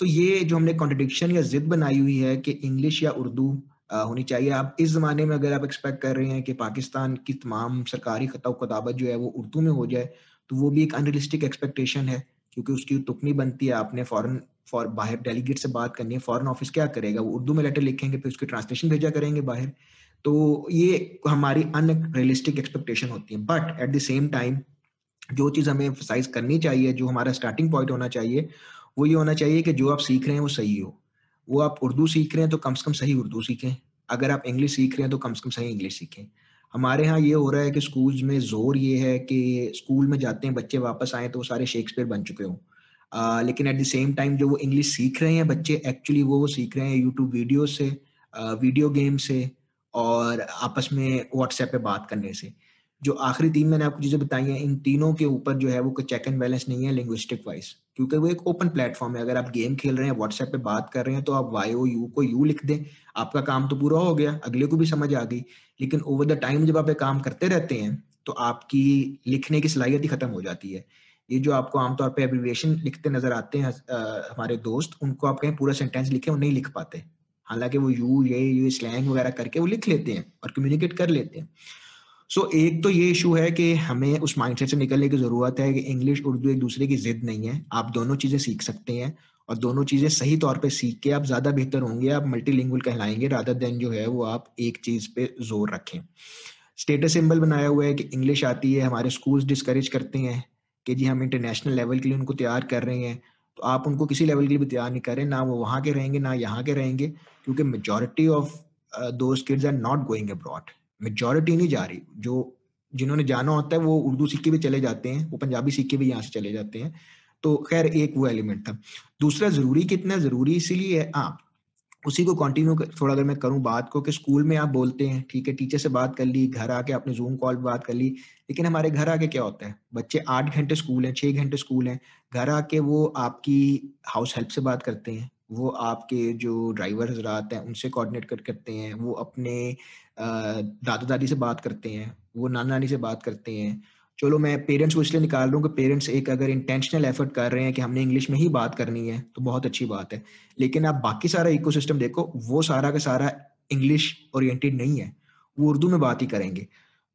तो ये जो हमने कॉन्ट्रडिक्शन या जिद बनाई हुई है कि इंग्लिश या उर्दू होनी चाहिए। आप इस ज़माने में अगर आप एक्सपेक्ट कर रहे हैं कि पाकिस्तान की तमाम सरकारी खता जो है वो उर्दू में हो जाए तो वो भी एक अनरियलिस्टिक एक्सपेक्टेशन है, क्योंकि उसकी तुकनी बनती है। आपने फॉरन फॉर बाहर डेलीगेट से बात करनी है फॉरन ऑफ़िस क्या करेगा? वो उर्दू में लेटर लिखेंगे, फिर उसकी ट्रांसलेशन भेजा करेंगे बाहर। तो ये हमारी अनरियलिस्टिक एक्सपेक्टेशन होती है। But at the same time जो चीज़ हमें एम्फोसाइज करनी चाहिए, जो हमारा स्टार्टिंग पॉइंट होना चाहिए वो ये होना चाहिए कि जो आप सीख रहे हैं वो सही हो। वो आप उर्दू सीख रहे हैं तो कम से कम सही उर्दू सीखें। अगर आप इंग्लिश सीख रहे हैं तो कम से कम सही इंग्लिश सीखें। हमारे यहाँ ये हो रहा है कि स्कूल्स में ज़ोर ये है कि स्कूल में जाते हैं, बच्चे वापस आए तो वो सारे शेक्सपियर बन चुके हों। लेकिन एट द सेम टाइम जो वो इंग्लिश सीख रहे हैं बच्चे एक्चुअली वो वो सीख रहे हैं यूट्यूब वीडियो से वीडियो गेम से और आपस में व्हाट्सएप पे बात करने से। जो आखिरी तीन मैंने आपको चीज़ें बताई हैं, इन तीनों के ऊपर जो है वो चेक एंड बैलेंस नहीं है लिंग्विस्टिक वाइज क्योंकि वो एक ओपन प्लेटफॉर्म है। अगर आप गेम खेल रहे हैं व्हाट्सएप पे बात कर रहे हैं तो आप वाई ओ यू को यू लिख दें। आपका काम तो पूरा हो गया, अगले को भी समझ आ गई। लेकिन ओवर द टाइम जब आप काम करते रहते हैं तो आपकी लिखने की सलाहियत ही खत्म हो जाती है। ये जो आपको आमतौर पर एब्रीवेशन लिखते नज़र आते हैं हमारे दोस्त, उनको आप कहें पूरा सेंटेंस लिखे, वो नहीं लिख पाते। हालाँकि वो यू ये ये स्लैंग वगैरह करके वो लिख लेते हैं और कम्युनिकेट कर लेते हैं। सो so, एक तो ये इशू है कि हमें उस माइंडसेट से निकलने की ज़रूरत है कि इंग्लिश उर्दू एक दूसरे की जिद नहीं है। आप दोनों चीज़ें सीख सकते हैं और दोनों चीज़ें सही तौर पे सीख के आप ज़्यादा बेहतर होंगे आप मल्टीलिंगुअल कहलाएँगे रादर देन जो है वो आप एक चीज़ पे ज़ोर रखें। स्टेटस सिंबल बनाया हुआ है कि इंग्लिश आती है हमारे स्कूल्स डिस्करेज करते हैं कि जी हम इंटरनेशनल लेवल के लिए उनको तैयार कर रहे हैं। तो आप उनको किसी लेवल के लिए भी तैयार नहीं कर ना वो वहाँ के रहेंगे ना यहाँ के रहेंगे क्योंकि majority of those kids are not going abroad majority नहीं जा रही। जो जिन्होंने जाना होता है, वो उर्दू सीख के भी चले जाते हैं, वो पंजाबी सीख के भी यहाँ से चले जाते हैं। तो खैर, एक वो एलिमेंट था। दूसरा, ज़रूरी कितना ज़रूरी इसीलिए है हाँ उसी को कंटिन्यू थोड़ा अगर मैं करूँ बात को कि स्कूल में आप बोलते हैं, ठीक है टीचर से बात कर ली, घर आके आपने जूम कॉल बात कर ली, लेकिन हमारे घर आके क्या होता है? बच्चे आठ घंटे स्कूल हैं, छह घंटे स्कूल हैं, घर आके वो आपकी हाउस हेल्प से बात करते हैं, वो आपके जो ड्राइवर हजरात हैं, उनसे कोऑर्डिनेट कर, करते हैं, वो अपने दादा दादी से बात करते हैं, वो नाना नानी से बात करते हैं। चलो मैं पेरेंट्स को इसलिए निकाल रहा हूँ कि पेरेंट्स एक अगर इंटेंशनल एफर्ट कर रहे हैं कि हमने इंग्लिश में ही बात करनी है तो बहुत अच्छी बात है। लेकिन आप बाकी सारा इकोसिस्टम देखो, वो सारा का सारा इंग्लिश ओरिएंटेड नहीं है, वो उर्दू में बात ही करेंगे।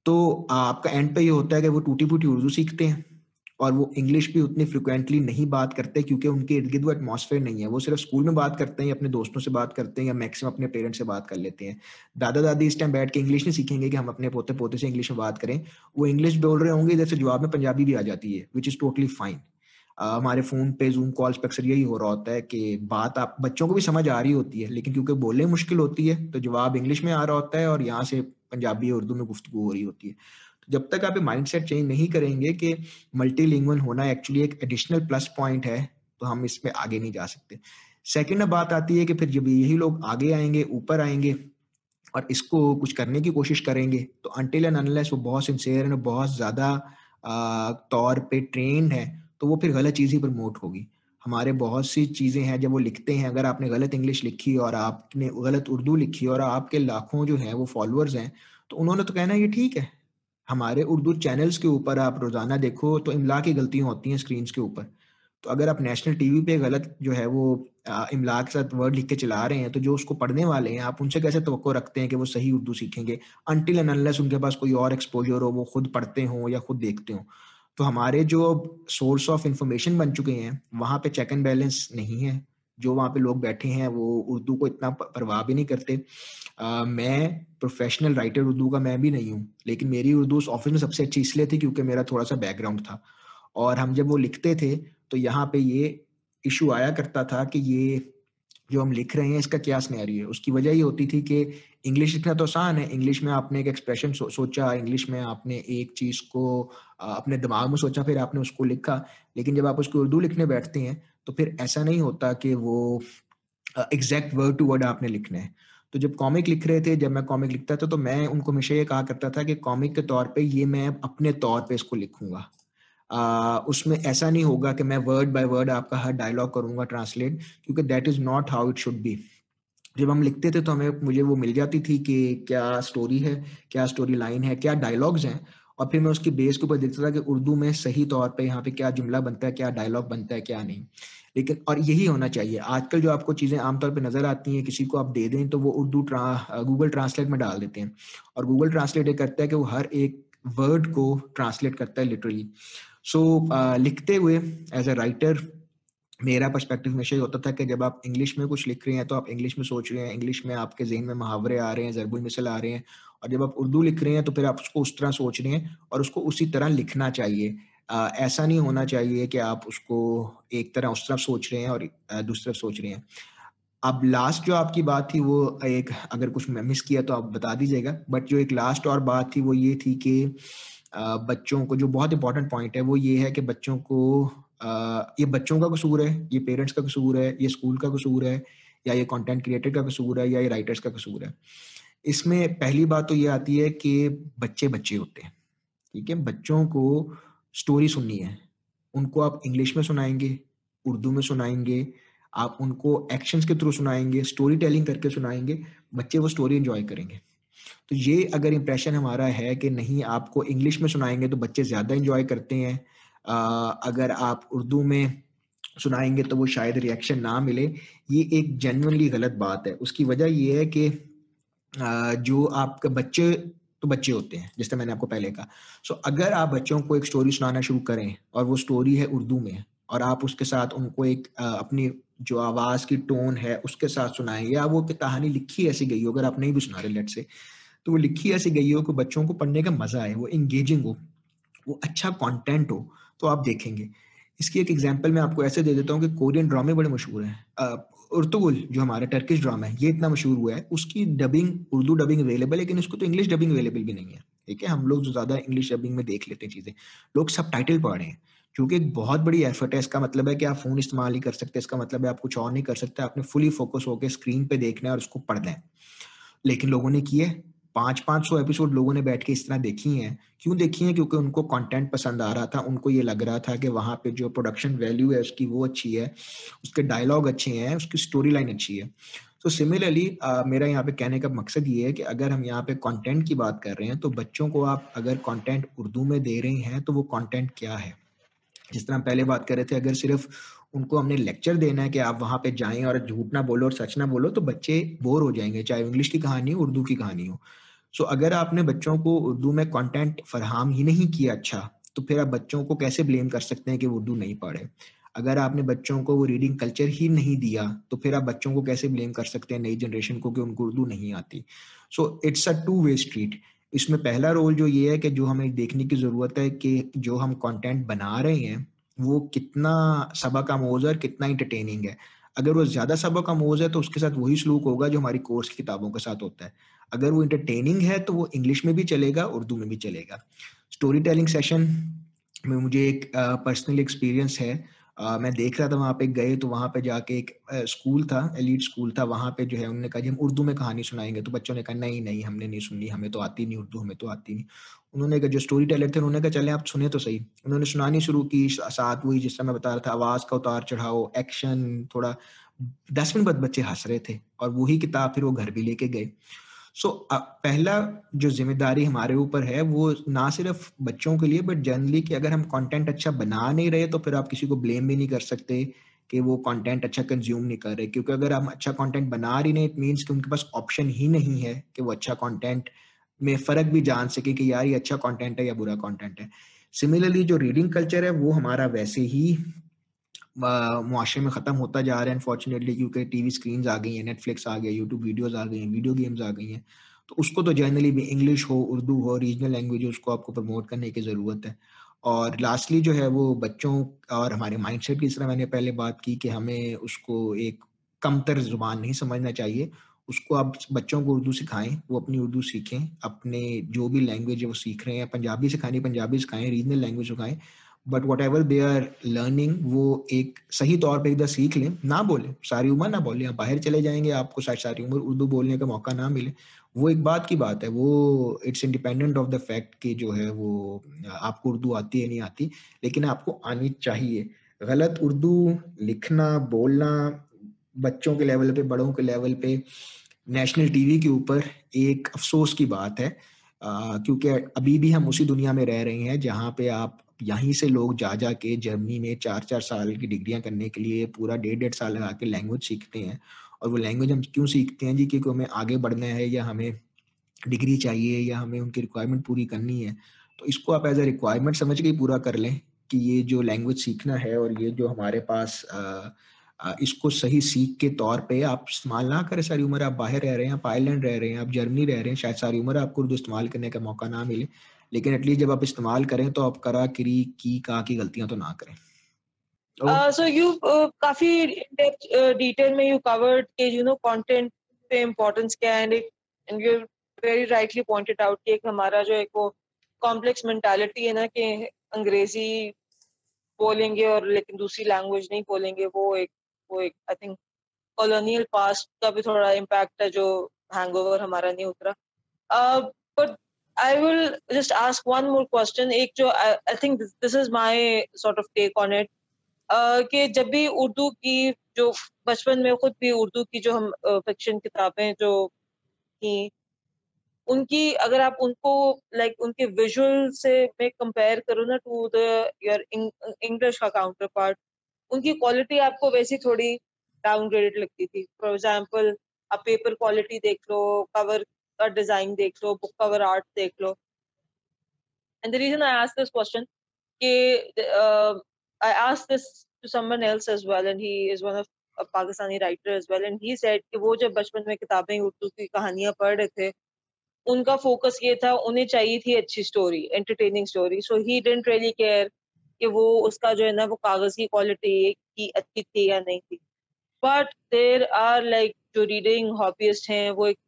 तो आपका एंड पे ये होता है कि वो टूटी फूटी उर्दू सीखते हैं। और वो इंग्लिश भी उतनी फ्रिक्वेंटली नहीं बात करते क्योंकि उनके इर्द गिर्द वो एटमॉस्फेयर नहीं है। वो सिर्फ़ स्कूल में बात करते हैं, अपने दोस्तों से बात करते हैं या मैक्सिमम अपने पेरेंट्स से बात कर लेते हैं। दादा दादी इस टाइम बैठ के इंग्लिश नहीं सीखेंगे कि हम अपने पोते पोते से इंग्लिश में बात करें। वो इंग्लिश बोल रहे होंगे, इधर से जवाब में पंजाबी भी आ जाती है विच इज़ टोटली फाइन हमारे फ़ोन पे जूम कॉल्स पे अक्सर यही हो रहा होता है कि बात आप, बच्चों को भी समझ आ रही होती है, लेकिन क्योंकि बोलने मुश्किल होती है तो जवाब इंग्लिश में आ रहा होता है और यहाँ से पंजाबी उर्दू में गुफ्तु हो रही होती है। जब तक आप माइंडसेट चेंज नहीं करेंगे कि मल्टीलिंगुअल होना एक्चुअली एक एडिशनल प्लस पॉइंट है तो हम इसमें आगे नहीं जा सकते। सेकेंड बात आती है कि फिर जब यही लोग आगे आएँगे, ऊपर आएँगे और इसको कुछ करने की कोशिश करेंगे तो अनटिल एंड अनलेस वो बहुत सिंसेयर है, बहुत ज़्यादा तौर पे ट्रेंड है तो वो फिर गलत चीज़ ही प्रमोट होगी। हमारे बहुत सी चीज़ें हैं, जब वो लिखते हैं, अगर आपने गलत इंग्लिश लिखी और आपने गलत उर्दू लिखी और आपके लाखों जो है वो फॉलोअर्स हैं तो उन्होंने तो कहना ये ठीक है। हमारे उर्दू चैनल्स के ऊपर आप रोज़ाना देखो तो इमला की गलतियाँ होती हैं स्क्रीन के ऊपर। तो अगर आप नेशनल टीवी पे गलत जो है वो इमला के साथ वर्ड लिख के चला रहे हैं तो जो उसको पढ़ने वाले हैं, आप उनसे कैसे तो रखते हैं कि वो सही उर्दू सीखेंगे? अनटिल एंड अनलेस उनके पास कोई और एक्सपोजर हो, वो खुद पढ़ते हो या खुद देखते हो। तो हमारे जो सोर्स ऑफ़ इंफॉर्मेशन बन चुके हैं, वहाँ पे चेक एंड बैलेंस नहीं है। जो वहाँ पे लोग बैठे हैं वो उर्दू को इतना परवाह भी नहीं करते। आ, मैं प्रोफेशनल राइटर उर्दू का मैं भी नहीं हूँ लेकिन मेरी उर्दू उस ऑफ़िस में सबसे अच्छी इसलिए थी क्योंकि मेरा थोड़ा सा बैकग्राउंड था। और हम जब वो लिखते थे तो यहाँ पे ये इशू आया करता था कि ये जो हम लिख रहे हैं इसका क्या स्नैरी है? उसकी वजह ये होती थी कि इंग्लिश लिखना तो आसान है इंग्लिश में आपने एक एक्सप्रेशन सो, सोचा इंग्लिश में आपने एक चीज़ को अपने दिमाग में सोचा फिर आपने उसको लिखा। लेकिन जब आप उसको उर्दू लिखने बैठते हैं तो फिर ऐसा नहीं होता कि वो एग्जैक्ट वर्ड टू वर्ड आपने लिखना है। तो जब कॉमिक लिख रहे थे जब मैं कॉमिक लिखता था तो मैं उनको हमेशा ये कहा करता था कि कॉमिक के तौर पे ये मैं अपने तौर पे इसको लिखूँगा। uh, उसमें ऐसा नहीं होगा कि मैं वर्ड बाय वर्ड आपका हर डायलॉग करूँगा ट्रांसलेट क्योंकि that is not how it should be जब हम लिखते थे तो हमें मुझे वो मिल जाती थी कि क्या स्टोरी है क्या स्टोरी लाइन है क्या डायलॉग्स हैं और फिर मैं उसकी बेस के ऊपर देखता था कि उर्दू में सही तौर पे यहाँ पे क्या जुमला बनता है क्या डायलॉग बनता है क्या नहीं। लेकिन और यही होना चाहिए। आजकल जो आपको चीज़ें आमतौर पे नज़र आती हैं किसी को आप दे दें तो वो उर्दू ट्रा गूगल ट्रांसलेट में डाल देते हैं। और गूगल ट्रांसलेट ये करता है कि वो हर एक वर्ड को ट्रांसलेट करता है लिटरली सो so, uh, लिखते हुए एज अ राइटर मेरा पर्सपेक्टिव हमेशा ही होता था कि जब आप इंग्लिश में कुछ लिख रहे हैं तो आप इंग्लिश में सोच रहे हैं इंग्लिश में आपके जहन में मुहावरे आ रहे हैं जरबुल मिसल आ रहे हैं और जब आप उर्दू लिख रहे हैं तो फिर आप उसको उस तरह सोच रहे हैं और उसको उसी तरह लिखना चाहिए। आ, ऐसा नहीं होना चाहिए कि आप उसको एक तरह उस तरफ़ सोच रहे हैं और दूसरी तरफ़ सोच रहे हैं। अब लास्ट जो आपकी बात थी वो एक अगर कुछ मिस किया तो आप बता दीजिएगा। बट जो एक लास्ट और बात थी वो ये थी कि बच्चों को जो बहुत इंपॉर्टेंट पॉइंट है वो ये है कि बच्चों को ये बच्चों का कसूर है, ये पेरेंट्स का कसूर है, ये स्कूल का कसूर है, या ये कंटेंट क्रिएटर का कसूर है, या ये राइटर्स का कसूर है। इसमें पहली बात तो ये आती है कि बच्चे बच्चे होते हैं, ठीक है? बच्चों को स्टोरी सुननी है, उनको आप इंग्लिश में सुनाएँगे, उर्दू में सुनाएँगे, आप उनको एक्शंस के थ्रू सुनाएँगे स्टोरी टेलिंग करके सुनाएँगे, बच्चे वो स्टोरी एंजॉय करेंगे। तो ये अगर इंप्रेशन हमारा है कि नहीं, आपको इंग्लिश में सुनाएँगे तो बच्चे ज़्यादा इंजॉय करते हैं अगर आप उर्दू में सुनाएँगे तो वो शायद रिएक्शन ना मिले। ये एक जेनवनली गलत बात है। उसकी वजह ये है कि जो आपके बच्चे तो बच्चे होते हैं जिस तरह मैंने आपको पहले कहा। सो अगर आप बच्चों को एक स्टोरी सुनाना शुरू करें और वो स्टोरी है उर्दू में और आप उसके साथ उनको एक अपनी जो आवाज़ की टोन है उसके साथ सुनाएँ या वो कहानी लिखी ऐसी गई हो, अगर आप नहीं भी सुना रहे लेट से तो वो लिखी ऐसी गई हो कि बच्चों को पढ़ने का मज़ा आए, वो इंगेजिंग हो, वो अच्छा कंटेंट हो तो आप देखेंगे। इसकी एक एग्जांपल मैं आपको ऐसे दे देता हूँ कि कोरियन ड्रामे बड़े मशहूर हैं। उर्तुगुल जो हमारा टर्किश ड्रामा है, ये इतना मशहूर हुआ है। उसकी डबिंग उर्दू डबिंग अवेलेबल है, लेकिन उसको तो इंग्लिश डबिंग अवेलेबल भी नहीं है। ठीक है? हम लोग जो ज़्यादा इंग्लिश डबिंग में देख लेते हैं चीज़ें। लोग सब टाइटल पढ़ रहे हैं क्योंकि एक बहुत बड़ी एफर्ट है। इसका मतलब है कि आप फ़ोन इस्तेमाल नहीं कर सकते। इसका मतलब है आप कुछ और नहीं कर सकते। आपने फुली फोकस होकर स्क्रीन पे देखना है और उसको पढ़ना है। लेकिन लोगों ने किए पाँच पाँच सौ एपिसोड लोगों ने बैठ के इस तरह देखी हैं। क्यों देखी हैं? क्योंकि उनको कंटेंट पसंद आ रहा था, उनको ये लग रहा था कि वहाँ पे जो प्रोडक्शन वैल्यू है उसकी वो अच्छी है, उसके डायलॉग अच्छे हैं, उसकी स्टोरी लाइन अच्छी है। तो सिमिलरली मेरा यहाँ पे कहने का मकसद ये है कि अगर हम यहाँ पे कंटेंट की बात कर रहे हैं तो बच्चों को आप अगर कंटेंट उर्दू में दे रहे हैं तो वो कंटेंट क्या है? जिस तरह हम पहले बात कर रहे थे, अगर सिर्फ़ उनको हमने लेक्चर देना है कि आप वहाँ पे जाएँ और झूठ ना बोलो और सच ना बोलो तो बच्चे बोर हो जाएँगे, चाहे इंग्लिश की कहानी हो, उर्दू की कहानी हो। सो अगर आपने बच्चों को उर्दू में कंटेंट फरहम ही नहीं किया अच्छा तो फिर आप बच्चों को कैसे ब्लेम कर सकते हैं कि वो उर्दू नहीं पढ़े? अगर आपने बच्चों को वो रीडिंग कल्चर ही नहीं दिया तो फिर आप बच्चों को कैसे ब्लेम कर सकते हैं नई जनरेशन को कि उनको उर्दू नहीं आती? So it's a two way street इसमें पहला रोल जो ये है कि जो हमें देखने की ज़रूरत है कि जो हम कंटेंट बना रहे हैं, वो कितना सबक आमोज है कितना इंटरटेनिंग है। अगर वो ज़्यादा सबक आमोज है तो उसके साथ वही सलूक होगा जो हमारी कोर्स की किताबों के साथ होता है। अगर वो इंटरटेनिंग है तो वो इंग्लिश में भी चलेगा उर्दू में भी चलेगा। स्टोरी टेलिंग सेशन में मुझे एक पर्सनल uh, एक्सपीरियंस है। Uh, मैं देख रहा था वहाँ पे गए तो वहाँ पे जाके एक स्कूल uh, था एलिट स्कूल था। वहाँ पे जो है उन्होंने कहा जी हम उर्दू में कहानी सुनाएँगे। तो बच्चों ने कहा नहीं नहीं हमने नहीं सुनी हमें तो आती नहीं उर्दू हमें तो आती नहीं। उन्होंने कहा जो स्टोरी टेलर थे उन्होंने कहा चले आप सुने तो सही। उन्होंने सुनानी शुरू की साथ हुई जिस मैं बता रहा था आवाज़ का उतार चढ़ाओ एक्शन थोड़ा दस मिनट बाद बच्चे हंस रहे थे और वही किताब फिर वो घर भी लेके गए। सो so, पहला जो ज़िम्मेदारी हमारे ऊपर है वो ना सिर्फ़ बच्चों के लिए बट जनरली कि अगर हम कंटेंट अच्छा बना नहीं रहे तो फिर आप किसी को ब्लेम भी नहीं कर सकते कि वो कंटेंट अच्छा कंज्यूम नहीं कर रहे। क्योंकि अगर हम अच्छा कंटेंट बना रही नहीं इट मीन्स कि उनके पास ऑप्शन ही नहीं है कि वो अच्छा कंटेंट में फ़र्क भी जान सके कि यार ये अच्छा कंटेंट है या बुरा कंटेंट है। सिमिलरली जो रीडिंग कल्चर है वो हमारा वैसे ही मुआरे में ख़त्म होता जा रहा है। अनफॉर्चुनेटली क्योंकि टीवी स्क्रीन आ गई हैं नेटफ्लिक्स आ गया यूट्यूब वीडियोज़ आ गई हैं वीडियो गेम्स आ गई हैं। तो उसको तो जनरली भी इंग्लिश हो, उर्दू हो रीजनल लैंग्वेज उसको आपको प्रमोट करने की ज़रूरत है। और लास्टली जो है वो बच्चों और हमारे माइंडसेट की तरह मैंने पहले बात की कि हमें उसको एक कमतर ज़ुबान नहीं समझना चाहिए। उसको आप बच्चों को उर्दू सिखाएँ, वो अपनी उर्दू सीखें, अपने जो भी लैंग्वेज है वो सीख रहे हैं, पंजाबी सिखानी, पंजाबी सिखाएँ रीजनल लैंग्वेज सिखाएँ। But whatever they are learning वो एक सही तौर पे इधर सीख लें, ना बोले, सारी उम्र ना बोले आप बाहर चले जाएँगे, आपको सारी उम्र उर्दू बोलने का मौका ना मिले, वो एक बात की बात है, वो it's independent of the fact कि जो है वो, आपको उर्दू आती है, नहीं आती, लेकिन आपको आनी चाहिए। गलत उर्दू लिखना, बोलना, बच्चों के लेवल पे, बड़ों के लेवल पे नेशनल टीवी के ऊपर एक अफसोस की बात है क्योंकि अभी भी हम उसी दुनिया में रह रहे हैं, जहाँ पे आप यहीं से लोग जा जा के जर्मनी में चार चार साल की डिग्रियाँ करने के लिए पूरा डेढ़ डेढ़ साल लगा के लैंग्वेज सीखते हैं। और वो लैंग्वेज हम क्यों सीखते हैं जी? क्योंकि हमें आगे बढ़ना है या हमें डिग्री चाहिए या हमें उनकी रिक्वायरमेंट पूरी करनी है। तो इसको आप एज ए रिक्वायरमेंट समझ के पूरा कर लें कि ये जो लैंग्वेज सीखना है और ये जो हमारे पास आ, इसको सही सीख के तौर पे आप इस्तेमाल ना करें। सारी उम्र आप बाहर रह रहे हैं आप आयरलैंड रह रहे हैं आप जर्मनी रह रहे हैं शायद सारी उम्र आपको उर्दू इस्तेमाल करने का मौका ना मिले। लेकिन एटलीस्ट जब आप इस्तेमाल करें तो आप करा किरी की का की गलतियाँ तो ना करें। Uh, so you uh, काफ़ी डिटेल में you covered कि you know content पे importance क्या है and you very rightly pointed out कि एक हमारा जो एक वो complex mentality है ना कि अंग्रेज़ी बोलेंगे और लेकिन दूसरी लैंग्वेज नहीं बोलेंगे वो एक वो एक आई थिंक कॉलोनियल पास्ट का भी थोड़ा इम्पैक्ट है जो हैंगओवर हमारा नहीं उतरा। But I will just ask one more question एक जो I think this is my sort of take on it कि जब भी उर्दू की जो बचपन में खुद भी उर्दू की जो हम फिक्शन किताबें जो थी उनकी अगर आप उनको लाइक like, उनके विजुअल से मैं कंपेयर करूँ ना टू द योर इंग्लिश का काउंटर पार्ट उनकी क्वालिटी आपको वैसी थोड़ी डाउनग्रेडेड लगती थी. फॉर एग्ज़ाम्पल आप पेपर क्वालिटी देख लो कवर का डिज़ाइन देख लो बुक कवर आर्ट देख लो। And the reason I ask this question कि asked this to someone else as well, and he is one of a Pakistani writer as well, and he said कि वो जब बचपन में किताबें उर्दू की कहानियाँ पढ़ रहे थे उनका फोकस ये था उन्हें चाहिए थी अच्छी story entertaining story so he didn't really care कि वो उसका जो है ना वो कागज़ की क्वालिटी की अच्छी थी या नहीं थी। बट देर आर लाइक जो रीडिंग हॉबीस्ट हैं वो एक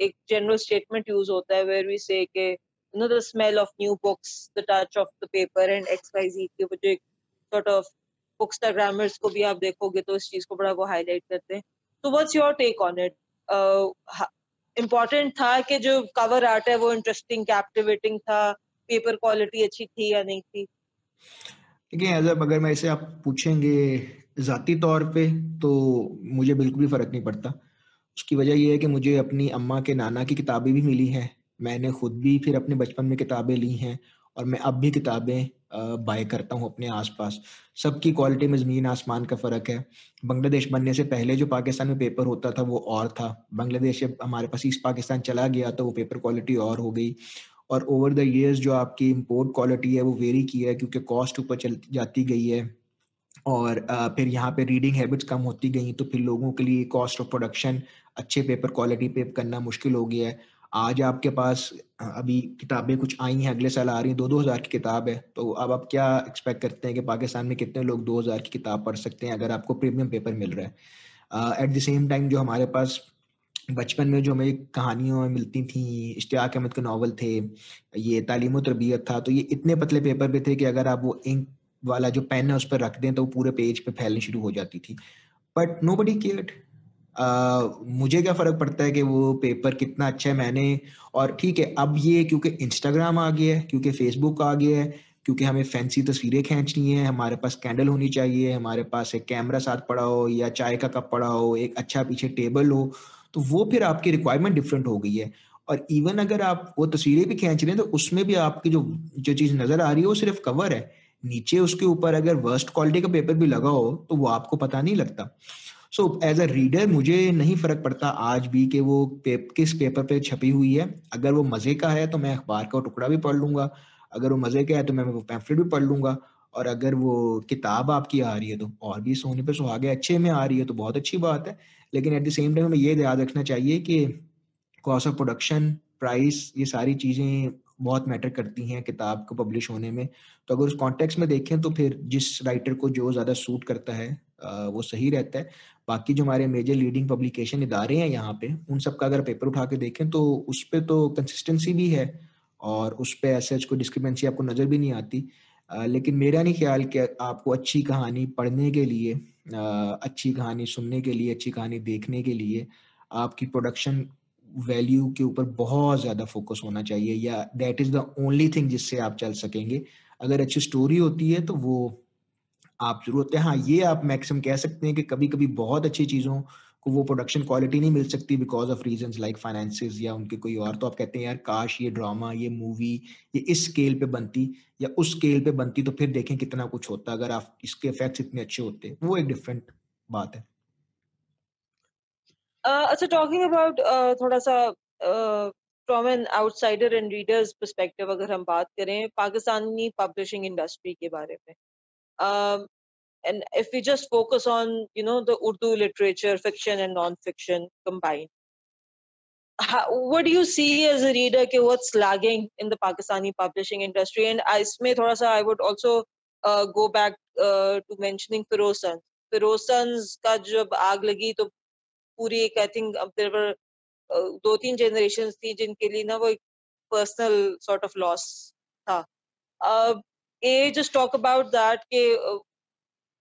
एक जनरल स्टेटमेंट यूज़ होता है वेर वी से के you know the smell of new books the touch of the paper and X Y Z की वो जो एक sort of bookstagrammers को भी आप देखोगे तो इस चीज़ को बड़ा वो हाईलाइट करते हैं। तो what's your take on it important था कि जो कवर आर्ट है वो इंटरेस्टिंग कैप्टिवेटिंग था पेपर क्वालिटी अच्छी थी या नहीं थी? देखिए एज अगर मैं इसे आप पूछेंगे ज़ाती तौर पे तो मुझे बिल्कुल भी फ़र्क नहीं पड़ता। उसकी वजह यह है कि मुझे अपनी अम्मा के नाना की किताबें भी मिली हैं। मैंने खुद भी फिर अपने बचपन में किताबें ली हैं और मैं अब भी किताबें बाय करता हूँ अपने आसपास। सबकी क्वालिटी में ज़मीन आसमान का फ़र्क है। बांग्लादेश बनने से पहले जो पाकिस्तान में पेपर होता था वो और था। बांग्लादेश जब हमारे पास ईस्ट पाकिस्तान चला गया तो वो पेपर क्वालिटी और हो गई। और ओवर द ईयर्स जो आपकी इम्पोर्ट क्वालिटी है वो वेरी की है क्योंकि कॉस्ट ऊपर चल, जाती गई है। और फिर यहाँ पे रीडिंग हैबिट्स कम होती गई तो फिर लोगों के लिए कॉस्ट ऑफ़ प्रोडक्शन अच्छे पेपर क्वालिटी पे करना मुश्किल हो गया है। आज आपके पास अभी किताबें कुछ आई हैं, अगले साल आ रही हैं, दो दो हज़ार की किताब है तो अब आप क्या एक्सपेक्ट करते हैं कि पाकिस्तान में कितने लोग दो हज़ार की किताब पढ़ सकते हैं, अगर आपको प्रीमियम पेपर मिल रहा है? एट द सेम टाइम जो हमारे पास बचपन में जो हमें कहानियों में मिलती थी, इश्तियाक अहमद के नावल थे, ये तालीम तरबियत था तो ये इतने पतले पेपर पे थे कि अगर आप वो इंक वाला जो पेन है उस पर रख दें तो वो पूरे पेज पे फैलनी शुरू हो जाती थी। बट नो बडी केयर्ड मुझे क्या फ़र्क पड़ता है कि वो पेपर कितना अच्छा है मैंने, और ठीक है, अब ये क्योंकि इंस्टाग्राम आ गया है, क्योंकि फेसबुक आ गया है, क्योंकि हमें फैंसी तस्वीरें खींचनी है, हमारे पास कैंडल होनी चाहिए, हमारे पास एक कैमरा साथ पड़ा हो, या चाय का कप पड़ा हो, एक अच्छा पीछे टेबल हो तो वो फिर आपकी रिक्वायरमेंट डिफरेंट हो गई है। और इवन अगर आप वो तस्वीरें भी खींच रहे हैं तो उसमें भी आपकी जो जो चीज़ नज़र आ रही है, वो सिर्फ़ कवर है। नीचे उसके ऊपर अगर वर्स्ट क्वालिटी का पेपर भी लगा हो तो वो आपको पता नहीं लगता। सो एज अ रीडर मुझे नहीं फ़र्क पड़ता आज भी कि वो पेप, किस पेपर पे छपी हुई है। अगर वो मज़े का है तो मैं अखबार का टुकड़ा भी पढ़ लूँगा। अगर वो मज़े का है तो मैं वो पैम्फलेट भी पढ़ लूँगा। और अगर वो किताब आपकी आ रही है तो और भी सोने पे सुहागे अच्छे में आ रही है तो बहुत अच्छी बात है। लेकिन एट द सेम टाइम हमें ये याद रखना चाहिए कि कॉस्ट ऑफ़ प्रोडक्शन प्राइस ये सारी चीज़ें बहुत मैटर करती हैं किताब को पब्लिश होने में। तो अगर उस कॉन्टेक्स्ट में देखें तो फिर जिस राइटर को जो ज़्यादा सूट करता है वो सही रहता है। बाकी जो हमारे मेजर लीडिंग पब्लिकेशन इदारे हैं यहाँ पे, उन सब का अगर पेपर उठा के देखें तो उस पर तो कंसिस्टेंसी भी है और उस पर ऐसे कोई डिस्क्रिपेंसी आपको नज़र भी नहीं आती। लेकिन मेरा नहीं ख्याल कि आपको अच्छी कहानी पढ़ने के लिए अच्छी कहानी सुनने के लिए, अच्छी कहानी देखने के लिए आपकी प्रोडक्शन वैल्यू के ऊपर बहुत ज़्यादा फोकस होना चाहिए या that is the only thing जिससे आप चल सकेंगे। अगर अच्छी स्टोरी होती है तो वो आप ज़रूरत है। हाँ ये आप मैक्सिमम कह सकते हैं कि कभी कभी बहुत अच्छी चीज़ों को वो प्रोडक्शन क्वालिटी नहीं मिल सकती because of reason like finances या उनके कोई और। तो आप कहते हैं, यार, काश ये ड्रामा ये मूवी ये इस स्केल पे बनती या उस स्केल पे बनती तो फिर देखें कितना कुछ होता अगर आप इसके इफेक्ट्स इतने अच्छे होते वो एक डिफरेंट बात है। अच्छा टॉकिंग अबाउट थोड़ा सा from an outsider and readers perspective अगर हम बात करें पाकिस्तानी पब्लिशिंग इंडस्ट्री के बारे में um, and if we just focus on you know the urdu literature fiction and non-fiction combined how, what do you see as a reader okay, what's lagging in the pakistani publishing industry and I, thoda sa, I would also uh, go back uh, to mentioning Feroz Feroz का जब आग लगी तो पूरी एक I think there were दो तीन generation थी जिनके लिए ना वो एक पर्सनल सॉर्ट ऑफ़ लॉस था। ए जस्ट टॉक अबाउट दैट के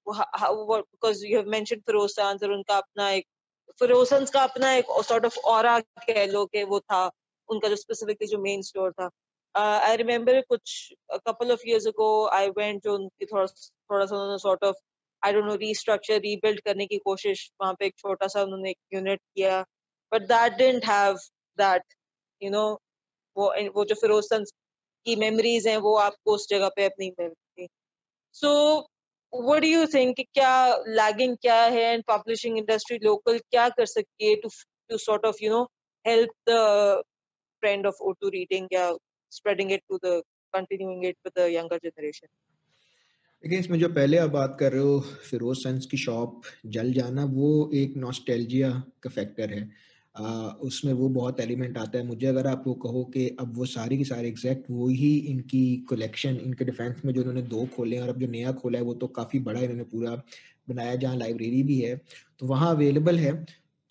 because you have mention Feroz और उनका अपना एक फिरोज का अपना एक सॉर्ट ऑफ़ ऑरा कह लो के वो था, उनका जो स्पेसिफिकली जो मेन स्टोर था। आई रिमेम्बर कुछ couple of years I went जो उनकी थोड़ा थोड़ा सा उन्होंने sort of I don't know restructure rebuild करने की कोशिश, वहाँ पे एक छोटा सा उन्होंने एक यूनिट किया। बट दैट डिडंट हैव वो जो फिरोजन की मेमोरीज हैं वो आपको उस जगह पे अपनी मिलती। So what do you think क्या लैगिंग क्या है एंड पब्लिशिंग इंडस्ट्री लोकल क्या कर सकती है to to sort of you know help the trend of Urdu reading या spreading it to the continuing it with the younger generation लेकिन इसमें जो पहले आप बात कर रहे हो, फिरोज सन्स की शॉप जल जाना, वो एक नॉस्टैल्जिया का फैक्टर है। उसमें वो बहुत एलिमेंट आता है। मुझे अगर आप वो कहो कि अब वो सारी की सारी एग्जैक्ट वो ही इनकी कलेक्शन इनके डिफेंस में जो इन्होंने दो खोले हैं और अब जो नया खोला है, वो तो काफ़ी बड़ा इन्होंने पूरा बनाया, जहाँ लाइब्रेरी भी है तो वहाँ अवेलेबल है।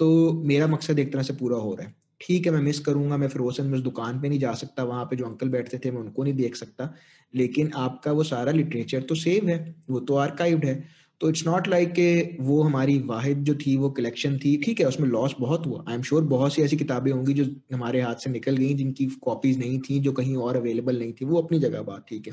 तो मेरा मकसद एक तरह से पूरा हो रहा है। ठीक है, मैं मिस करूँगा, मैं फिरोजन में उस दुकान पे नहीं जा सकता, वहाँ पे जो अंकल बैठते थे, मैं उनको नहीं देख सकता, लेकिन आपका वो सारा लिटरेचर तो सेव है, वो तो आर्काइव्ड है। तो इट्स नॉट लाइक के वो हमारी वाहिद जो थी, वो कलेक्शन थी। ठीक है, उसमें लॉस बहुत हुआ। आई एम श्योर बहुत सी ऐसी किताबें होंगी जो हमारे हाथ से निकल गई, जिनकी कॉपीज नहीं थी, जो कहीं और अवेलेबल नहीं थी। वो अपनी जगह बात, ठीक है।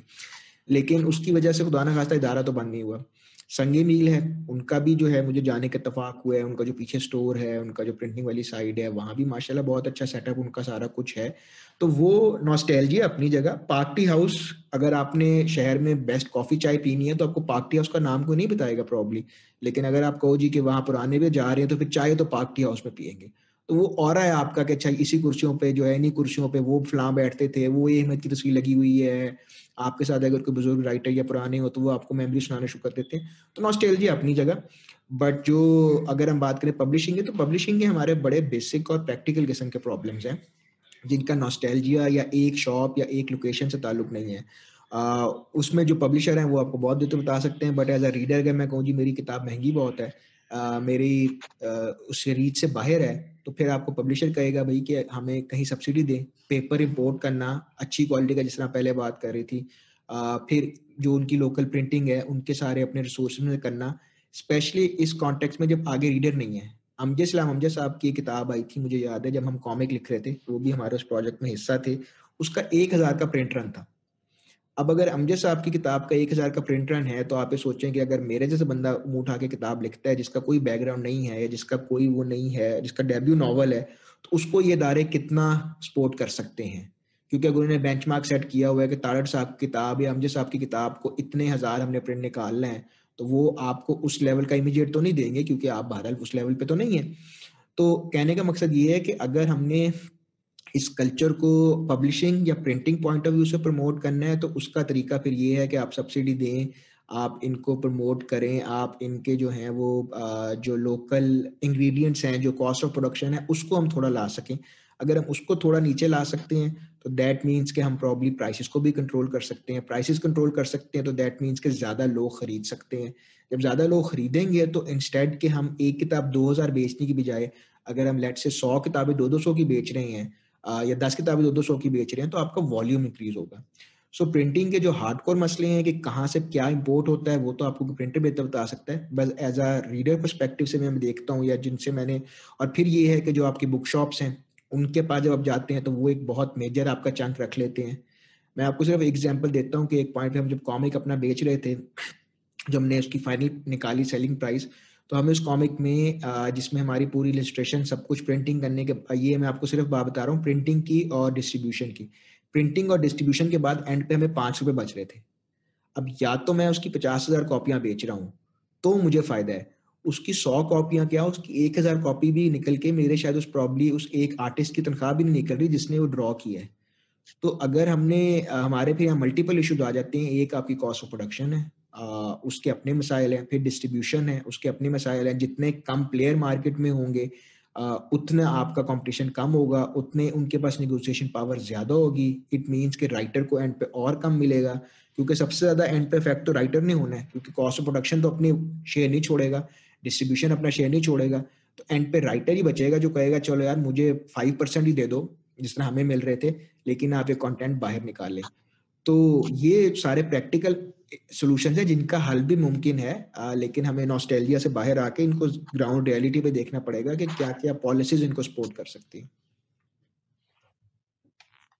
लेकिन उसकी वजह से खुदा ना खास्ता इदारा तो बंद नहीं हुआ। संगे मील है, उनका भी जो है, मुझे जाने का इतफाक हुआ है, उनका जो पीछे स्टोर है, उनका जो प्रिंटिंग वाली साइड है, वहाँ भी माशाल्लाह बहुत अच्छा सेटअप उनका सारा कुछ है। तो वो नॉस्टैल्जिया अपनी जगह। पार्टी हाउस अगर आपने शहर में बेस्ट कॉफ़ी चाय पीनी है तो आपको पार्टी हाउस का नाम को नहीं बताएगा प्रॉब्ली लेकिन अगर आप कहो जी कि वहाँ पुराने भी जा रहे हैं तो फिर चाय तो पार्टी हाउस में पियेंगे। तो वो और है आपका कि अच्छा इसी कुर्सियों पे जो है इन्हीं कुर्सियों पे वो फलां बैठते थे वो ये अहमद की तस्वीर लगी हुई है। आपके साथ अगर कोई बुज़ुर्ग राइटर या पुराने हो तो वो आपको मेमोरी सुनाने शुरू कर देते हैं। तो नॉस्टेलजिया अपनी जगह। बट जो अगर हम बात करें पब्लिशिंग की तो पब्लिशिंग के हमारे बड़े बेसिक और प्रैक्टिकल किस्म के प्रॉब्लम्स हैं जिनका नॉस्टैल्जिया या एक शॉप या एक लोकेशन से ताल्लुक नहीं है। आ, उसमें जो पब्लिशर हैं वो आपको बहुत देर तो बता सकते हैं बट एज अ रीडर अगर मैं कहूँ जी मेरी किताब महँगी बहुत है। मेरी आ, रीच से बाहर है तो फिर आपको पब्लिशर कहेगा भाई कि हमें कहीं सब्सिडी दें। पेपर इम्पोर्ट करना अच्छी क्वालिटी का जिस तरह पहले बात कर रही थी। आ, फिर जो उनकी लोकल प्रिंटिंग है उनके सारे अपने रिसोर्स में करना। स्पेशली इस कॉन्टेक्स्ट में जब आगे रीडर नहीं है। अमजद सलाम अमजद साहब की किताब आई थी मुझे याद है जब हम कॉमिक लिख रहे थे वो भी हमारे उस प्रोजेक्ट में हिस्सा थे। उसका एक हज़ार का प्रिंट रन था। अब अगर अमजद साहब की किताब का एक हज़ार का प्रिंट रन है तो आप ये सोचें कि अगर मेरे जैसे बंदा मुँह उठा के किताब लिखता है, जिसका कोई बैकग्राउंड नहीं है, या जिसका कोई वो नहीं है, जिसका डेब्यू नॉवल है तो उसको ये इदारे कितना सपोर्ट कर सकते हैं? क्योंकि अगर उन्होंने बेंचमार्क सेट किया हुआ है कि तारड़ साहब की किताब या अमजद साहब की किताब को इतने हज़ार हमने प्रिंट निकालना है तो वो आपको उस लेवल का इमीडिएट तो नहीं देंगे, क्योंकि आप बहरहाल उस लेवल पे तो नहीं है। तो कहने का मकसद ये है कि अगर हमने इस कल्चर को पब्लिशिंग या प्रिंटिंग पॉइंट ऑफ़ व्यू से प्रमोट करना है तो उसका तरीका फिर ये है कि आप सब्सिडी दें, आप इनको प्रमोट करें, आप इनके जो हैं वो जो लोकल इंग्रेडिएंट्स हैं, जो कॉस्ट ऑफ़ प्रोडक्शन है, उसको हम थोड़ा ला सकें। अगर हम उसको थोड़ा नीचे ला सकते हैं तो दैट मीन्स कि हम प्रॉब्ली प्राइसेस को भी कंट्रोल कर सकते हैं। प्राइसेस कंट्रोल कर सकते हैं तो दैट मीन्स कि ज़्यादा लोग खरीद सकते हैं। जब ज़्यादा लोग खरीदेंगे तो इंस्टेड के हम एक किताब 2000 बेचने की बजाय, अगर हम लेट से 100 किताबें दो दो सौ की बेच रहे हैं या दस किताबें दो दो सौ की बेच रहे हैं तो आपका वॉल्यूम इंक्रीज होगा। सो so, प्रिंटिंग के जो हार्डकोर मसले हैं कि कहाँ से क्या इंपोर्ट होता है वो तो आपको प्रिंटर बेहतर बता सकता है। बस एज अ रीडर परस्पेक्टिव से मैं देखता हूँ या जिनसे मैंने और फिर ये है कि जो आपकी बुक शॉप्स हैं उनके पास जब आप जाते हैं तो वो एक बहुत मेजर आपका चंक रख लेते हैं। मैं आपको सिर्फ़ एग्ज़ाम्पल देता हूँ कि एक पॉइंट पे हम जब कॉमिक अपना बेच रहे थे जब हमने उसकी फाइनल निकाली सेलिंग प्राइस तो हमें उस कॉमिक में जिसमें हमारी पूरी इलिस्ट्रेशन सब कुछ प्रिंटिंग करने के ये मैं आपको सिर्फ़ बात बता रहा हूँ प्रिंटिंग की और डिस्ट्रीब्यूशन की। प्रिंटिंग और डिस्ट्रीब्यूशन के बाद एंड पे हमें पाँच रुपये बच रहे थे। अब या तो मैं उसकी पचास हज़ार कॉपियाँ बेच रहा हूँ तो मुझे फ़ायदा है। उसकी सौ कॉपियाँ क्या, उसकी एक हज़ार कॉपी भी निकल के मेरे शायद उस प्रॉब्ली उस एक आर्टिस्ट की तनख्वाह भी नहीं निकल रही जिसने वो ड्रॉ किया है। तो अगर हमने हमारे फिर यहाँ मल्टीपल इशूज आ जाते हैं, एक आपकी कॉस्ट ऑफ़ प्रोडक्शन है उसके अपने मसाइल हैं, फिर डिस्ट्रीब्यूशन है, उसके अपने मसाइल हैं। जितने कम प्लेयर मार्केट में होंगे उतना आपका कंपटीशन कम होगा, उतने उनके पास निगोशिएशन पावर ज़्यादा होगी। इट मींस कि राइटर को एंड पे और कम मिलेगा, क्योंकि सबसे ज़्यादा एंड पे इफ़ेक्ट तो राइटर ने होना है, क्योंकि कॉस्ट ऑफ़ प्रोडक्शन तो अपनी शेयर नहीं छोड़ेगा डिस्ट्रीब्यूशन अपना शेयर नहीं छोड़ेगा। तो एंड पे राइटर ही बचेगा जो कहेगा, चलो यार, मुझे फाइव परसेंट ही दे दो जिस तरह हमें मिल रहे थे, लेकिन आप ये कंटेंट बाहर निकाल तो ये सारे प्रैक्टिकल सोल्यूशन है जिनका हल भी मुमकिन है आ, लेकिन हमें नॉस्टैल्जिया से बाहर आके इनको ग्राउंड रियलिटी पे देखना पड़ेगा कि क्या क्या पॉलिसीज़ इनको सपोर्ट कर सकती है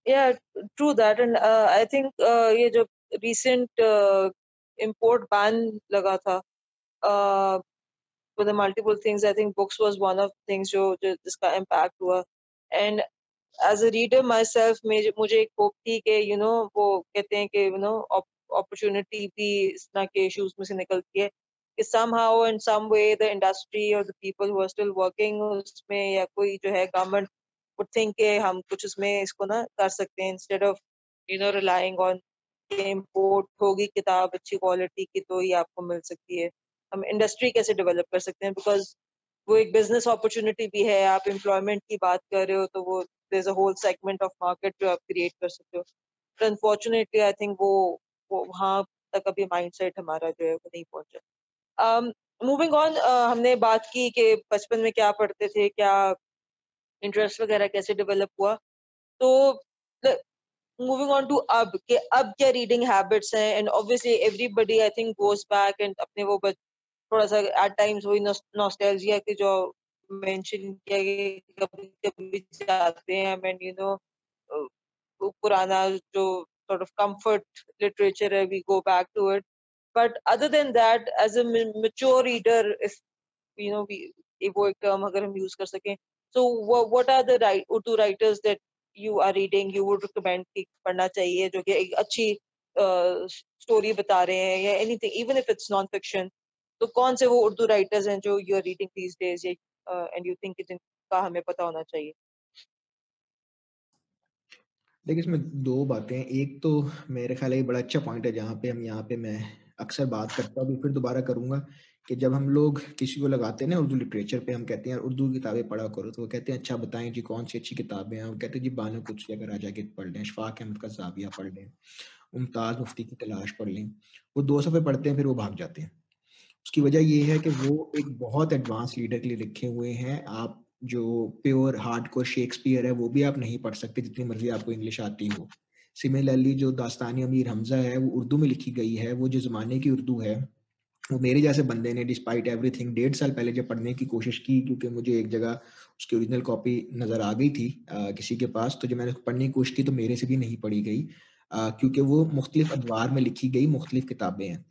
yeah true that and uh, i think uh, ये जो recent uh, import ban लगा था uh, for the multiple things i think books was one of things जो, जो जिसका impact हुआ and as a reader myself मुझे एक hope थी कि you know वो कहते हैं कि you know अपॉर्चुनिटी भी इस तरह के इश्यूज़ में से निकलती है कि somehow in some way the industry or the people who are still working उसमें या कोई जो है गवर्नमेंट would think कि हम कुछ उसमें इसको ना कर सकते हैं instead of, you know, relying on import होगी किताब अच्छी क्वालिटी की तो ही आपको मिल सकती है। हम इंडस्ट्री कैसे डेवलप कर सकते हैं? बिकॉज़ वो एक बिज़नेस अपॉर्चुनिटी भी है। आप एम्प्लॉयमेंट की बात कर रहे हो तो वो there a whole segment of market जो आप क्रिएट कर सकते हो। बट अनफॉर्चुनेटली आई थिंक वो वो वहाँ तक अभी माइंडसेट हमारा जो है वो नहीं पहुँचा। मूविंग um, ऑन uh, हमने बात की कि बचपन में क्या पढ़ते थे क्या इंटरेस्ट वगैरह कैसे डेवलप हुआ। तो मूविंग ऑन टू अब के अब क्या रीडिंग हैबिट्स हैं and obviously everybody I think goes back and अपने वो बच, थोड़ा सा एट टाइम्स वही नॉस्टैल्जिया के जो मेंशन किया गया कभी कभी जाते हैं एंड यू नो पुराना जो sort of comfort literature we go back to it but other than that as a mature reader if you know we वो एक टर्म अगर हम यूज़ कर सकें so what, what are the right urdu writers that you are reading you would recommend कि पढ़ना चाहिए जो कि एक अच्छी स्टोरी uh, बता रहे हैं या anything even if it's non fiction तो कौन से वो उर्दू राइटर्स हैं जो you are reading these days and you think जिनका हमें पता होना चाहिए देखिए इसमें दो बातें एक तो मेरे ख्याल है बड़ा अच्छा पॉइंट है जहाँ पे हम यहाँ पे मैं अक्सर बात करता हूँ फिर दोबारा करूँगा कि जब हम लोग किसी को लगाते हैं ना उर्दू लिटरेचर पे, हम कहते हैं उर्दू किताबें पढ़ा करो। तो वो कहते हैं अच्छा बताएँ जी कौन सी अच्छी किताबें हैं? वो कहते हैं, जी, बानो कुछ अगर राजा के पढ़ लें, शफाक अहमद का जाविया पढ़ लें, मुमताज़ मुफ्ती की तलाश पढ़ लें। वो दो सफ़े पढ़ते हैं, फिर वो भाग जाते हैं। उसकी वजह ये है कि वो एक बहुत एडवांस लीडर के लिए लिखे हुए हैं। आप जो प्योर हार्ड कोर शेक्सपियर है वो भी आप नहीं पढ़ सकते जितनी मर्ज़ी आपको इंग्लिश आती हो। सिमिलरली जो दास्तानी अमीर हमजा है वो उर्दू में लिखी गई है वो जो ज़माने की उर्दू है वो मेरे जैसे बंदे ने डिस्पाइट एवरीथिंग डेढ़ साल पहले जब पढ़ने की कोशिश की क्योंकि मुझे एक जगह उसकी ओरिजिनल कॉपी नज़र आ गई थी आ, किसी के पास तो जब मैंने पढ़ने की कोशिश की तो मेरे से भी नहीं पढ़ी गई क्योंकि वो मुख्तलिफ़ अदवार में लिखी गई मुख्तलिफ़ किताबें हैं।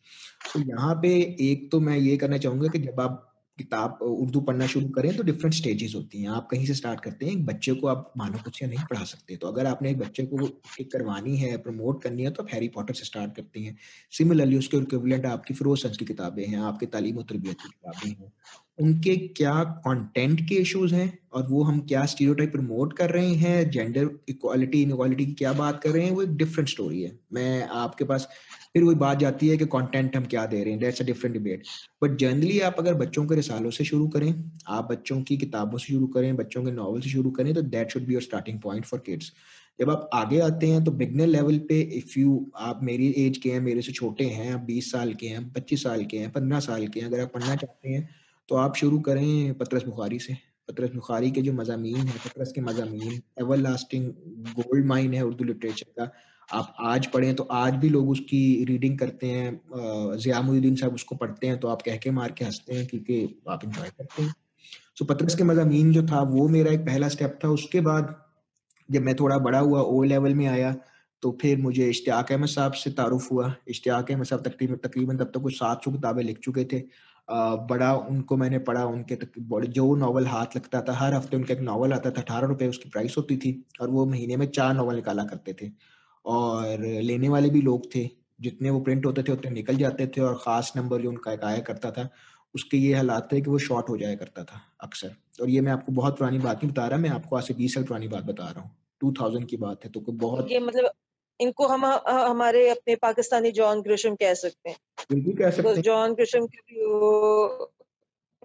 तो यहाँ पे एक तो मैं ये करना चाहूँगा कि जब आप किताब उर्दू पढ़ना शुरू करें तो डिफरेंट स्टेजेस होती हैं। आप कहीं से स्टार्ट करते हैं, एक बच्चे को आप मानो कुछ नहीं पढ़ा सकते। तो अगर आपने एक बच्चे को एक करवानी है प्रमोट करनी है तो आप हैरी पॉटर से स्टार्ट करते हैं। सिमिलरली उसके इक्विवेलेंट आपकी फिरोज की किताबें हैं, आपके तालीम और तरबियत की किताबें हैं। उनके क्या कंटेंट के इश्यूज़ हैं और वो हम क्या स्टीरियोटाइप प्रमोट कर रहे हैं? जेंडर इक्वालिटी इनक्वालिटी की क्या बात कर रहे हैं? वो एक डिफरेंट स्टोरी है। मैं आपके पास फिर वही बात जाती है कि कंटेंट हम क्या दे रहे हैं? That's a different debate but generally आप अगर बच्चों के रिसालों से शुरू करें, आप बच्चों की किताबों से शुरू करें, बच्चों के नॉवल से शुरू करें तो that should be your starting point for kids जब आप आगे आते हैं तो बिगनर लेवल पे इफ़ यू आप मेरी एज के हैं, मेरे से छोटे हैं, आप बीस साल के हैं, पच्चीस साल के हैं, पंद्रह साल के हैं, अगर आप पढ़ना चाहते हैं तो आप शुरू करें पत्रस बुखारी से। पत्रस बुखारी के जो मजामी है, पत्रस के मजामी एवर लास्टिंग गोल्ड माइन है उर्दू लिटरेचर का आप आज पढ़ें तो आज भी लोग उसकी रीडिंग करते हैं। जियामुद्दीन साहब उसको पढ़ते हैं तो आप कह के मार के हँसते हैं क्योंकि आप इंजॉय करते हैं। सो पत्रस के मजामी जो था वो मेरा एक पहला स्टेप था। उसके बाद जब मैं थोड़ा बड़ा हुआ ओ लेवल में आया तो फिर मुझे इश्तियाक अहमद साहब से तारुफ हुआ। इश्तियाक अहमद साहब तकरीबन तकरीबन तब तक कुछ सात सौ किताबें लिख चुके थे। बड़ा उनको मैंने पढ़ा उनके तक, जो नावल हाथ लगता था हर हफ़्ते उनका एक नावल आता था अठारह रुपए उसकी प्राइस होती थी और वो महीने में चार नावल निकाला करते थे। और लेने वाले भी लोग थे जितने वो प्रिंट होते थे उतने निकल जाते थे और ख़ास नंबर जो उनका एक आया करता था उसके ये हालात थे कि वो शॉर्ट हो जाया करता था अक्सर। और ये मैं आपको बहुत पुरानी बात नहीं बता रहा मैं आपको आज से बीस साल पुरानी बात बता रहा हूँ। टू थाउज़ेंड की बात है तो बहुत ये मतलब इनको हम हमारे अपने पाकिस्तानी जॉन ग्रिशम कह सकते हैं। बिल्कुल कह सकते हैं। जॉन ग्रिशम की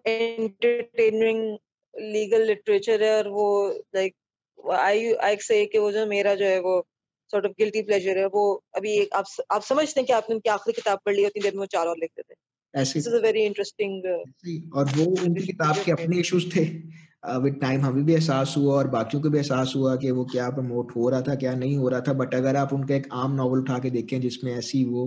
एंटरटेनिंग लीगल लिटरेचर है और वो लाइक आई आई से कि वो जो मेरा जो है वो सॉर्ट ऑफ़ गिल्टी प्लेजर है वो अभी एक आप आप समझते हैं कि आपने उनकी आखिरी किताब पढ़ ली उतनी देर में वो चार और लिखते थे ऐसे अ वेरी इंटरेस्टिंग और वो उनकी किताब के अपने इश्यूज़ थे। विद टाइम हमें भी एहसास हुआ और बाकियों को भी एहसास हुआ कि वो क्या प्रमोट हो रहा था क्या नहीं हो रहा था। बट अगर आप उनका एक आम नॉवल उठा के देखें जिसमें ऐसी वो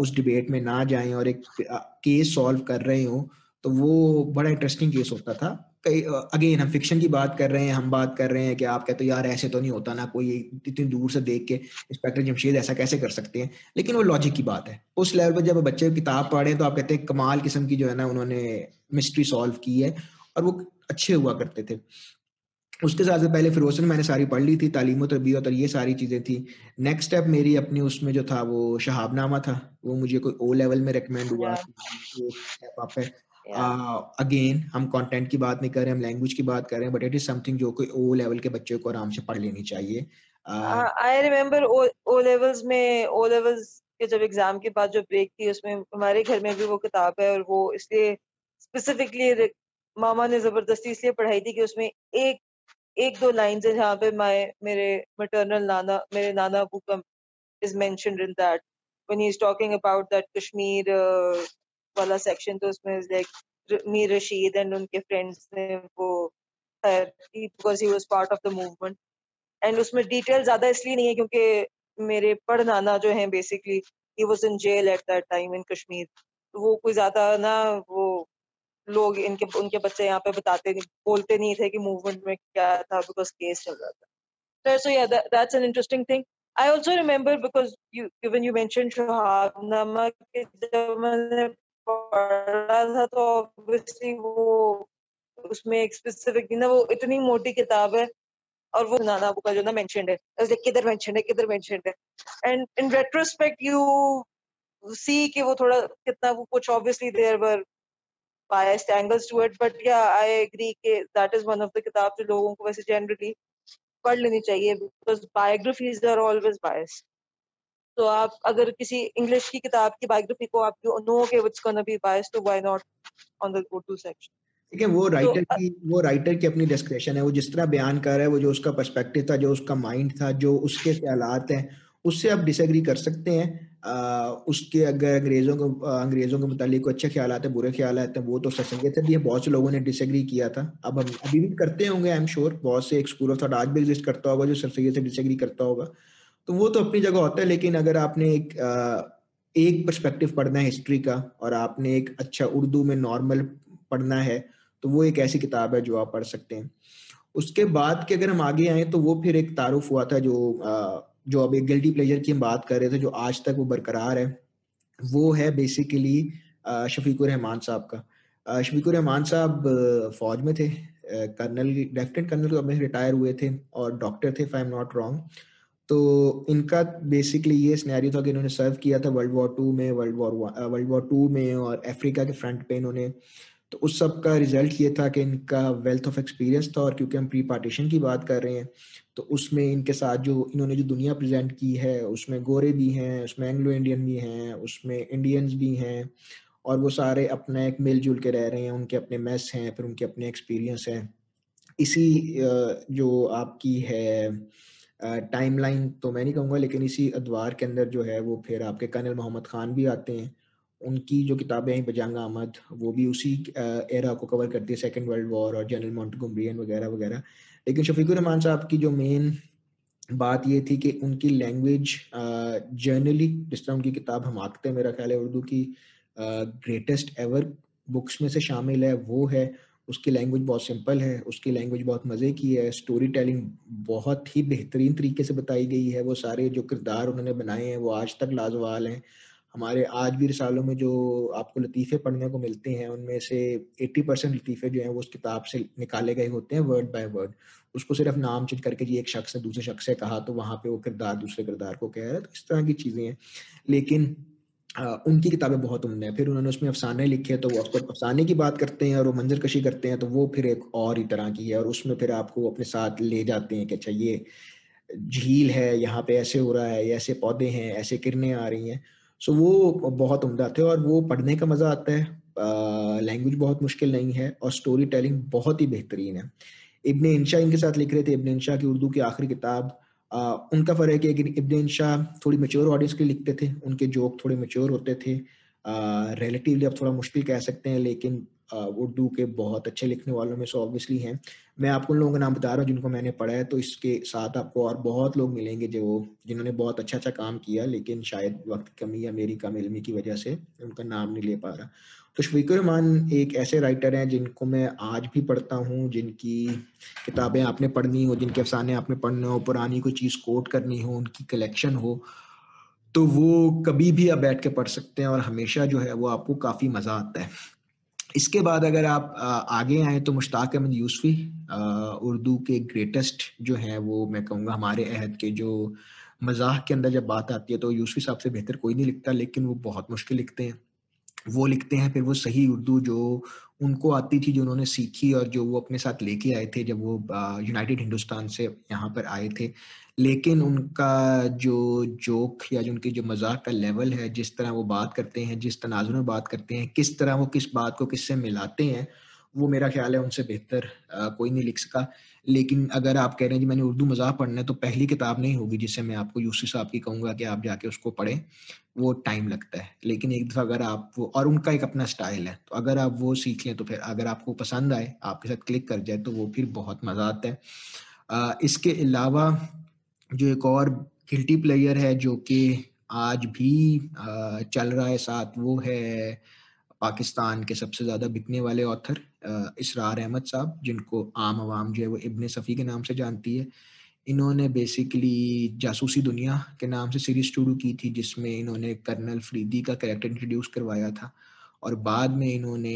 उस डिबेट में ना जाएँ और एक केस सॉल्व कर रहे हो तो वो बड़ा इंटरेस्टिंग केस होता था। कई अगेन हम फिक्शन की बात कर रहे हैं हम बात कर रहे हैं कि आप कहते हो यार ऐसे तो नहीं होता ना कोई इतनी दूर से देख के इंस्पेक्टर जमशेद ऐसा कैसे कर सकते हैं? लेकिन वो लॉजिक की बात है। उस लेवल पर जब बच्चे किताब पढ़े तो आप कहते हैं कमाल किस्म की जो है ना उन्होंने मिस्ट्री सॉल्व की है और वो अच्छे हुआ करते थे। उसके साथ पहले फिरोजन मैंने सारी पढ़ ली थी तालीम तरबियत और ये सारी चीज़ें थी। नेक्स्ट स्टेप मेरी अपनी उसमें जो था वो शहाबनामा था। वो मुझे कोई ओ लेवल में रिकमेंड हुआ स्टेप है। Again yeah. uh, हम कंटेंट की बात नहीं कर रहे हम लैंग्वेज की बात कर रहे हैं बट इट इज़ समथिंग जो कोई ओ लेवल के बच्चे को आराम से पढ़ लेनी चाहिए आई रिमेम्बर ओ लेवल्स में ओ लेवल्स के जब एग्ज़ाम के बाद जो ब्रेक थी उसमें हमारे घर में भी वो किताब है और वो इसलिए स्पेसिफिकली मामा ने ज़बरदस्ती इसलिए पढ़ाई थी कि उसमें एक एक दो लाइंस है जहाँ पे माए मेरे मटर्नल नाना मेरे नाना अबू का is mentioned in that when he is talking about that Kashmir वाला सेक्शन तो उसमें लाइक मीर रशीद एंड उनके फ्रेंड्स ने वो because he was part of the movement and उसमें डिटेल ज़्यादा इसलिए नहीं है क्योंकि मेरे पढ़ नाना जो है basically he was in jail at that time in Kashmir वो कोई ज़्यादा ना वो लोग इनके उनके बच्चे यहाँ पे बताते नहीं बोलते नहीं थे कि मूवमेंट में क्या था बिकॉज़ केस चल रहा था। Yeah that, that's an interesting thing. I also remember because you when you mentioned Shahabnama के जब मैंने पढ़ा था तो ऑब्वियसली वो उसमें एक स्पेसिफिक ना वो इतनी मोटी किताब है और वो नाना अबू का जो ना मेंशनड है। किधर मेंशनड है, किधर मेंशनड है? And in retrospect you see कि वो थोड़ा कितना वो कुछ obviously there were biased angles to it, but yeah, I agree कि that is one of the किताब जो लोगों को वैसे generally पढ़ लेनी चाहिए, because biographies are always biased. तो आप अगर किसी इंग्लिश की किताब की बायोग्राफी को आप नो के इट्स गोना बी बायस्ड तो why not on the go to section ठीक है वो राइटर तो, की वो राइटर की अपनी डिस्क्रिप्शन है वो जिस तरह बयान कर रहा है वो जो उसका पर्सपेक्टिव था जो उसका माइंड था जो उसके ख्यालात हैं उससे आप डिसएग्री कर सकते हैं। आ, उसके अगर अंग्रेज़ों को अंग्रेज़ों के मुतालिक अच्छे ख्याल आते हैं बुरे ख्याल आते हैं वो तो सर भी है। बहुत से लोगों ने डिसएग्री किया था। अब हम अभी भी करते होंगे आई एम श्योर बहुत से एक स्कूल ऑफ़ थॉट आज भी एग्जिस्ट करता होगा जो सर से डिसएग्री करता होगा। तो वो तो अपनी जगह होता है, लेकिन अगर आपने एक एक परस्पेक्टिव पढ़ना है हिस्ट्री का और आपने एक अच्छा उर्दू में नॉर्मल पढ़ना है तो वो एक ऐसी किताब है जो आप पढ़ सकते हैं। उसके बाद के अगर हम आगे आए तो वो फिर एक तारुफ हुआ था जो जो अब एक गिल्टी प्लेजर की हम बात कर रहे थे, जो आज तक वो बरकरार है। वो है बेसिकली शफीकुर रहमान साहब का। शफीकुर रहमान साहब फौज में थे कर्नल लेफ्टिनेंट कर्नल रिटायर हुए थे और डॉक्टर थे आई एम नॉट रॉन्ग तो इनका बेसिकली ये स्नैरियो था कि इन्होंने सर्व किया था वर्ल्ड वॉर टू में world war world war two में और अफ्रीका के फ्रंट पे इन्होंने। तो उस सब का रिज़ल्ट ये था कि इनका वेल्थ ऑफ़ एक्सपीरियंस था और क्योंकि हम प्री पार्टीशन की बात कर रहे हैं तो उसमें इनके साथ जो इन्होंने जो दुनिया प्रेजेंट की है, उसमें गोरे भी हैं, उसमें एंग्लो इंडियन भी हैं, उसमें इंडियंस भी हैं और वो सारे अपना एक मिलजुल के रह रहे हैं, उनके अपने मेस हैं, फिर उनके अपने एक्सपीरियंस हैं। इसी जो आपकी है टाइमलाइन तो मैं नहीं कहूँगा, लेकिन इसी अदवार के अंदर जो है वो फिर आपके कर्नल मोहम्मद खान भी आते हैं। उनकी जो किताबें हैं, बजांगा अहमद, वो भी उसी एरा को कवर करती है सेकेंड वर्ल्ड वॉर और जनरल मॉन्टगुमरियन वगैरह वगैरह। लेकिन शफीकुर रहमान साहब की जो मेन बात ये थी कि उनकी लैंग्वेज जर्नली जिस तरह उनकी किताब हम आखते हैं, मेरा ख्याल है उर्दू की ग्रेटेस्ट एवर बुक्स में से शामिल है, वो है उसकी लैंग्वेज बहुत सिंपल है, उसकी लैंग्वेज बहुत मज़े की है स्टोरी टेलिंग बहुत ही बेहतरीन तरीके से बताई गई है। वो सारे जो किरदार उन्होंने बनाए हैं, वो आज तक लाजवाल हैं। हमारे आज भी रिसालों में जो आपको लतीफ़े पढ़ने को मिलते हैं, उनमें से 80 परसेंट लतीफ़े जो हैं वो उस किताब से निकाले गए होते हैं वर्ड बाय वर्ड उसको सिर्फ़ नाम चेंज करके जी एक शख्स ने दूसरे शख्स से कहा तो वहाँ पे वो किरदार दूसरे किरदार को कह रहा है तो इस तरह की चीज़ें हैं। लेकिन उनकी किताबें बहुत उम्दा हैं। फिर उन्होंने उसमें अफसाने लिखे तो वो अफसाने की बात करते हैं और वो मंजर कशी करते हैं तो वो फिर एक और ही तरह की है और उसमें फिर आपको अपने साथ ले जाते हैं कि अच्छा ये झील है, यहाँ पे ऐसे हो रहा है ऐसे पौधे हैं, ऐसे किरणें आ रही हैं। सो वो बहुत उम्दा थे और वो पढ़ने का मज़ा आता है। लैंग्वेज बहुत मुश्किल नहीं है और स्टोरी टेलिंग बहुत ही बेहतरीन है। इबन इंशा इनके साथ लिख रहे थे। इब्ने इंशा की उर्दू की आखिरी किताब उनका फ़र्क है कि इब्ने शाह थोड़ी मेच्योर ऑडियंस के लिखते थे, उनके जोक थोड़े मेच्योर होते थे रिलेटिवली अब थोड़ा मुश्किल कह सकते हैं, लेकिन उर्दू के बहुत अच्छे लिखने वालों में से ऑब्वियसली हैं। मैं आपको उन लोगों का नाम बता रहा हूँ जिनको मैंने पढ़ा है तो इसके साथ आपको और बहुत लोग मिलेंगे जो, जिन्होंने बहुत अच्छा अच्छा काम किया, लेकिन शायद वक्त कमी या मेरी कम इलमी की वजह से उनका नाम नहीं ले पा रहा। तो शफीकुर रहमान एक ऐसे राइटर हैं जिनको मैं आज भी पढ़ता हूँ, जिनकी किताबें आपने पढ़नी हो, जिनके अफसाने आपने पढ़ने हो, पुरानी कोई चीज़ कोट करनी हो, उनकी कलेक्शन हो तो वो कभी भी आप बैठ के पढ़ सकते हैं और हमेशा जो है वो आपको काफ़ी मज़ा आता है। इसके बाद अगर आप आगे आए तो मुश्ताक अहमद यूसफी उर्दू के ग्रेटेस्ट जो हैं वो मैं कहूँगा हमारे अहद के जो मज़ाक के अंदर जब बात आती है तो यूसफी साहब से बेहतर कोई नहीं लिखता, लेकिन वो बहुत मुश्किल लिखते हैं। वो लिखते हैं फिर वो सही उर्दू जो उनको आती थी जो उन्होंने सीखी और जो वो अपने साथ लेके आए थे जब वो यूनाइटेड हिंदुस्तान से यहाँ पर आए थे। लेकिन उनका जो जोक या जो उनकी जो मज़ाक का लेवल है जिस तरह वो बात करते हैं जिस तनाजुर में बात करते हैं किस तरह वो किस बात को किससे मिलाते हैं वो मेरा ख्याल है उनसे बेहतर कोई नहीं लिख सका। लेकिन अगर आप कह रहे हैं जी मैंने उर्दू मज़ाक पढ़ना है तो पहली किताब नहीं होगी जिससे मैं आपको यूसी साहब की कहूँगा कि आप जाके उसको पढ़ें, वो टाइम लगता है। लेकिन एक दफ़ा अगर आप वो, और उनका एक अपना स्टाइल है तो अगर आप वो सीख लें तो फिर अगर आपको पसंद आए, आपके साथ क्लिक कर जाए तो वो फिर बहुत मज़ा आता है। इसके अलावा जो एक और गिल्टी प्लेयर है, जो कि आज भी चल रहा है साथ, वो है पाकिस्तान के सबसे ज़्यादा बिकने वाले ऑथर इसरार अहमद साहब, जिनको आम आवाम जो है वो इब्ने सफ़ी के नाम से जानती है। इन्होंने बेसिकली जासूसी दुनिया के नाम से सीरीज़ शुरू की थी, जिसमें इन्होंने कर्नल फरीदी का कैरेक्टर इंट्रोड्यूस करवाया था। और बाद में इन्होंने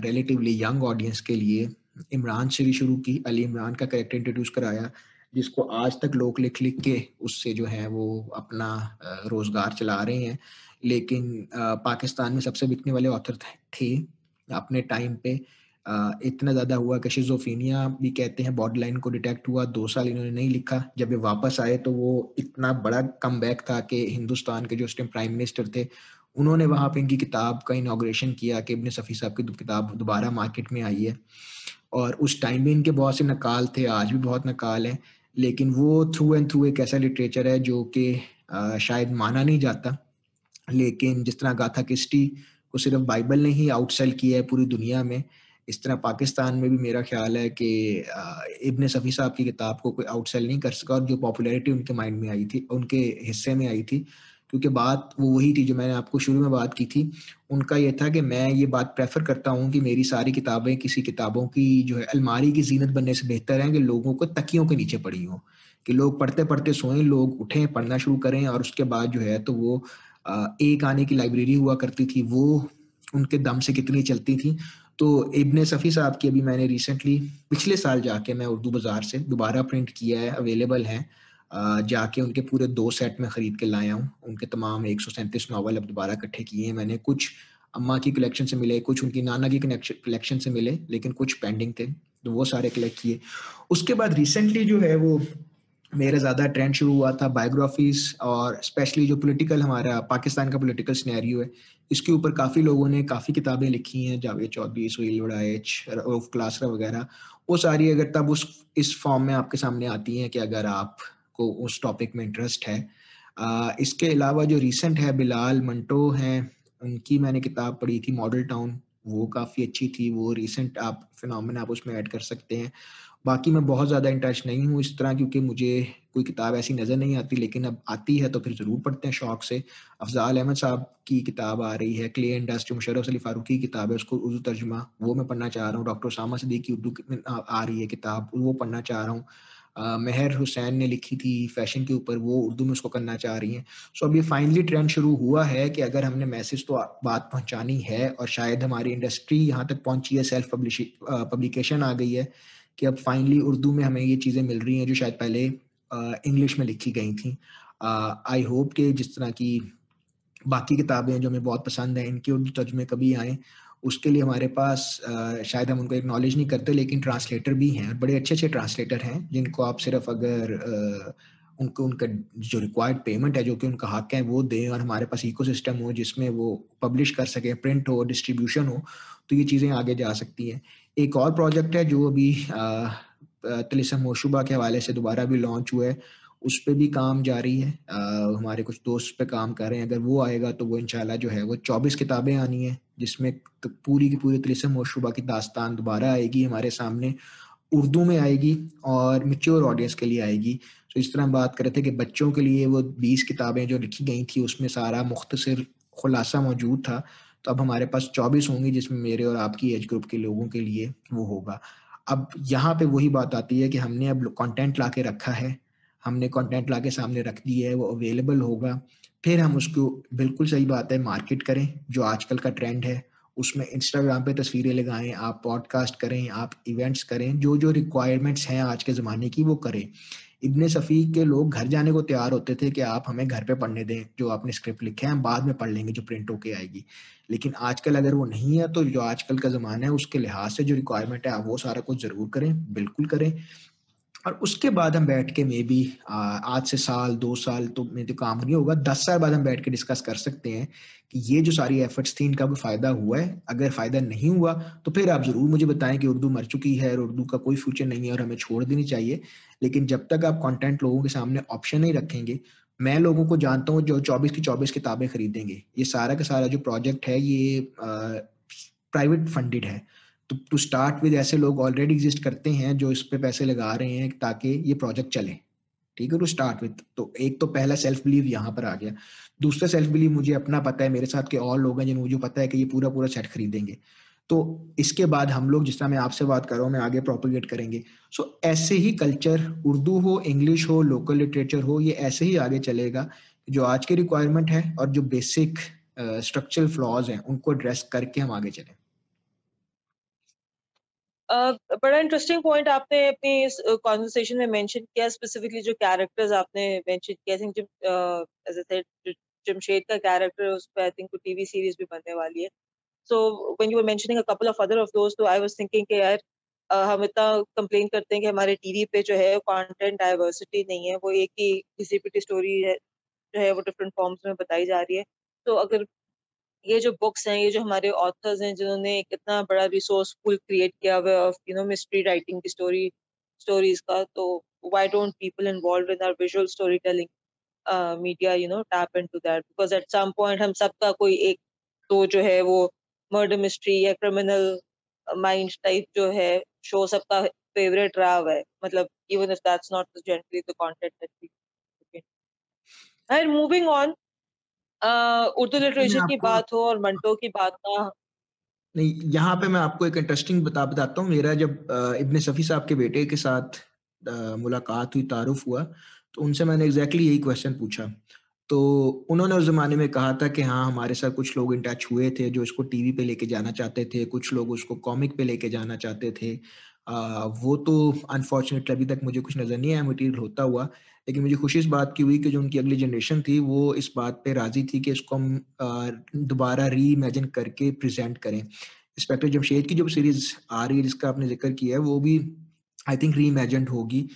रिलेटिवली यंग ऑडियंस के लिए इमरान से भी शुरू की, अली इमरान का कैरेक्टर इंट्रोड्यूस कराया, जिसको आज तक लोग लिख लिख के उससे जो है वो अपना रोज़गार चला रहे हैं। लेकिन पाकिस्तान में सबसे बिकने वाले ऑथर थे अपने टाइम पे। इतना ज़्यादा हुआ कि शिजोफीनिया भी कहते हैं बॉर्डर लाइन को डिटेक्ट हुआ। दो साल इन्होंने नहीं लिखा। जब ये वापस आए तो वो इतना बड़ा कम था कि हिंदुस्तान के जो उस टाइम प्राइम मिनिस्टर थे, उन्होंने वहाँ पे इनकी किताब का इनाग्रेशन किया कि इबन सफ़ी साहब की किताब दोबारा मार्केट में आई है। और उस टाइम भी इनके बहुत से नकाल थे, आज भी बहुत नकाल हैं। लेकिन वो थ्रू एंड थ्रू एक ऐसा लिटरेचर है जो कि शायद माना नहीं जाता। लेकिन जिस तरह गाथा किस्टी को सिर्फ़ बाइबल ने ही आउटसेल किया है पूरी दुनिया में, इस तरह पाकिस्तान में भी मेरा ख्याल है कि इब्न सफ़ी साहब की किताब को कोई आउटसेल नहीं कर सका और जो पॉपुलैरिटी उनके माइंड में आई थी, उनके हिस्से में आई थी, क्योंकि बात वो वही थी जो मैंने आपको शुरू में बात की थी। उनका ये था कि मैं ये बात प्रेफर करता हूँ कि मेरी सारी किताबें किसी किताबों की जो है अलमारी की जीनत बनने से बेहतर है कि लोगों को तकियों के नीचे पड़ी हो, कि लोग पढ़ते पढ़ते सोएँ, लोग उठें, पढ़ना शुरू करें और उसके बाद जो है तो वो एक आने की लाइब्रेरी हुआ करती थी, वो उनके दम से कितनी चलती थी। तो इब्ने सफ़ी साहब की अभी मैंने रिसेंटली पिछले साल जाके मैं उर्दू बाज़ार से दोबारा प्रिंट किया है अवेलेबल है। जाके उनके पूरे दो सेट में ख़रीद के लाया हूँ। उनके तमाम एक सौ सैंतीस नावल अब दोबारा इकट्ठे किए हैं मैंने। कुछ अम्मा की कलेक्शन से मिले, कुछ उनकी नाना की कलेक्शन से मिले, लेकिन कुछ पेंडिंग थे तो वो सारे कलेक्ट किए। उसके बाद रिसेंटली जो है वो मेरा ज़्यादा ट्रेंड शुरू हुआ था बायोग्राफीज और स्पेशली जो पॉलिटिकल हमारा पाकिस्तान का पॉलिटिकल स्नैरियो है इसके ऊपर काफ़ी लोगों ने काफ़ी किताबें लिखी हैं जावेद चौधरी सुहेल वड़ाइच रऊफ क्लासरा वगैरह। वो सारी अगर तब उस इस फॉर्म में आपके सामने आती हैं कि अगर आपको उस टॉपिक में इंटरेस्ट है। आ, इसके अलावा जो रिसेंट है बिलाल मंटो हैं उनकी मैंने किताब पढ़ी थी मॉडल टाउन वो काफ़ी अच्छी थी वो रिसेंट आप फिनमिना आप उसमें ऐड कर सकते हैं। बाकी मैं बहुत ज़्यादा इंटरेस्ट नहीं हूँ इस तरह क्योंकि मुझे कोई किताब ऐसी नज़र नहीं आती लेकिन अब आती है तो फिर ज़रूर पढ़ते हैं शौक से। अफजाल अहमद साहब की किताब आ रही है क्ले इंडस्ट्री मुशरफ अली फारूकी की किताब है उसको उर्दू तर्जमा वो मैं पढ़ना चाह रहा हूँ। डॉक्टर सामा सदी की उर्दू आ रही है किताब वो पढ़ना चाह रहा हूँ। महर हुसैन ने लिखी थी फ़ैशन के ऊपर वो उर्दू में उसको करना चाह रही हैं। सो so, अभी फाइनली ट्रेंड शुरू हुआ है कि अगर हमने मैसेज तो बात पहुंचानी है और शायद हमारी इंडस्ट्री यहाँ तक पहुँची है सेल्फ पब्लिकेशन आ गई है। कि अब फाइनली उर्दू में हमें ये चीज़ें मिल रही हैं जो शायद पहले इंग्लिश में लिखी गई थी। आई होप कि जिस तरह की बाकी किताबें जो हमें बहुत पसंद हैं, इनके उर्दू तर्जमे कभी आए, उसके लिए हमारे पास शायद हम उनको एक्नॉलेज नहीं करते, लेकिन ट्रांसलेटर भी हैं बड़े अच्छे अच्छे ट्रांसलेटर हैं, जिनको आप सिर्फ़ अगर उनको, उनका जो रिक्वायर्ड पेमेंट है, जो कि उनका हक है, वो दें और हमारे पास इकोसिस्टम हो जिसमें वो पब्लिश कर सके प्रिंट हो डिस्ट्रीब्यूशन हो तो ये चीज़ें आगे जा सकती हैं। एक और प्रोजेक्ट है जो अभी तलिसम मोशुबा के हवाले से दोबारा भी लॉन्च हुआ है। उस पर भी काम जारी है। आ, हमारे कुछ दोस्त पे काम कर रहे हैं। अगर वो आएगा तो वो इंशाल्लाह जो है वो चौबीस किताबें आनी है जिसमें पूरी की पूरी तलिसम मोशुबा की दास्तान दोबारा आएगी हमारे सामने। उर्दू में आएगी और मिच्योर ऑडियंस के लिए आएगी। तो इस तरह हम बात कर रहे थे कि बच्चों के लिए वो बीस किताबें जो लिखी गई थी उसमें सारा मुख्तर खुलासा मौजूद था। तो अब हमारे पास चौबीस होंगी जिसमें मेरे और आपकी एज ग्रुप के लोगों के लिए वो होगा। अब यहाँ पे वही बात आती है कि हमने अब कंटेंट ला के रखा है। हमने कंटेंट ला के सामने रख दिया है, वो अवेलेबल होगा। फिर हम उसको, बिल्कुल सही बात है मार्केट करें, जो आजकल का ट्रेंड है। उसमें इंस्टाग्राम पे तस्वीरें लगाएँ, आप पॉडकास्ट करें, आप इवेंट्स करें जो जो रिक्वायरमेंट्स हैं आज के ज़माने की, वो करें। इब्ने सफ़ी के लोग घर जाने को तैयार होते थे कि आप हमें घर पे पढ़ने दें, जो आपने स्क्रिप्ट लिखे हैं, हम बाद में पढ़ लेंगे जो प्रिंट होके आएगी। लेकिन आजकल अगर वो नहीं है तो जो आजकल का ज़माना है, उसके लिहाज से जो रिक्वायरमेंट है, आप वो सारा कुछ ज़रूर करें, बिल्कुल करें। और उसके बाद हम बैठ के मे बी आज से साल, दो साल तो में तो काम नहीं होगा, दस साल बाद हम बैठ के डिस्कस कर सकते हैं कि ये जो सारी एफर्ट्स थी, इनका भी फ़ायदा हुआ है? अगर फ़ायदा नहीं हुआ तो फिर आप ज़रूर मुझे बताएँ कि उर्दू मर चुकी है और उर्दू का कोई फ्यूचर नहीं है और हमें छोड़ देनी चाहिए। लेकिन जब तक आप कंटेंट लोगों के सामने ऑप्शन नहीं रखेंगे मैं लोगों को जानता हूँ जो चौबीस की चौबीस किताबें खरीदेंगे। ये सारा का सारा जो प्रोजेक्ट है, ये प्राइवेट फंडेड है। तो टू स्टार्ट विद ऐसे लोग ऑलरेडी एग्जिस्ट करते हैं जो इस पे पैसे लगा रहे हैं ताकि ये प्रोजेक्ट चले। ठीक है टू स्टार्ट विद तो एक तो पहला सेल्फ बिलीव यहाँ पर आ गया। दूसरा सेल्फ बिलीव मुझे अपना पता है, मेरे साथ के और लोग हैं जिन्हें मुझे पता है कि ये पूरा पूरा सेट खरीदेंगे। तो इसके बाद हम लोग जिस तरह मैं आपसे बात कर रहा हूँ मैं आगे प्रोपोगेट करेंगे। सो so, ऐसे ही कल्चर उर्दू हो इंग्लिश हो लोकल लिटरेचर हो ये ऐसे ही आगे चलेगा जो आज की रिक्वायरमेंट है और जो बेसिक स्ट्रक्चरल फ्लॉज हैं उनको एड्रेस करके हम आगे चलें। Uh, बड़ा इंटरेस्टिंग पॉइंट आपने अपनी इस कॉन्वर्सेशन में मेंशन किया स्पेसिफिकली जो कैरेक्टर्स आपने मेंशन किया। आई थिंक जमशेद का कैरेक्टर उस पर आई थिंक टीवी सीरीज़ भी बनने वाली है। So when you were couple of other of those तो आई वाज थिंकिंग कि यार हम इतना कंप्लेन करते हैं कि हमारे टीवी पे जो है कंटेंट डाइवर्सिटी नहीं है, वो एक ही किसी पिटी स्टोरी है, जो है वो डिफरेंट फॉर्म्स में बताई जा रही है। तो अगर ये जो बुक्स हैं, ये जो हमारे ऑथर्स हैं, जिन्होंने कितना बड़ा रिसोर्स फुल क्रिएट किया हुआ of you know mystery writing की स्टोरी स्टोरीज का तो why don't people involve in our visual storytelling media you know tap into that because at some point हम सबका कोई एक तो जो है वो मर्डर मिस्ट्री या क्रिमिनल माइंड टाइप जो है शो सबका फेवरेट रहा हुआ है। मतलब even if that's not generally the content that we end moving on Urdu literature की बात हो और मंटो की बात ना नहीं यहाँ पे मैं आपको एक इंटरेस्टिंग बता बताता हूँ। मेरा जब इब्ने सफ़ी साहब के बेटे के साथ मुलाकात हुई तारुफ हुआ तो उनसे मैंने एग्जैक्टली exactly यही क्वेश्चन पूछा। तो उन्होंने उस ज़माने में कहा था कि हाँ हमारे साथ कुछ लोग इन टच हुए थे जो इसको टीवी पे लेके जाना चाहते थे कुछ लोग उसको कॉमिक पे लेके जाना चाहते थे। आ, वो तो अनफॉर्चुनेटली अभी तक मुझे कुछ नज़र नहीं आया मटीरियल होता हुआ। लेकिन मुझे खुशी इस बात की हुई कि जो उनकी अगली जनरेशन थी वो इस बात पे राज़ी थी कि इसको हम दोबारा री इमेजिन करके प्रेजेंट करें। इंस्पेक्टर जमशेद की जो सीरीज़ आ रही है जिसका आपने ज़िक्र किया है वो भी आई थिंक री इमेजिन होगी।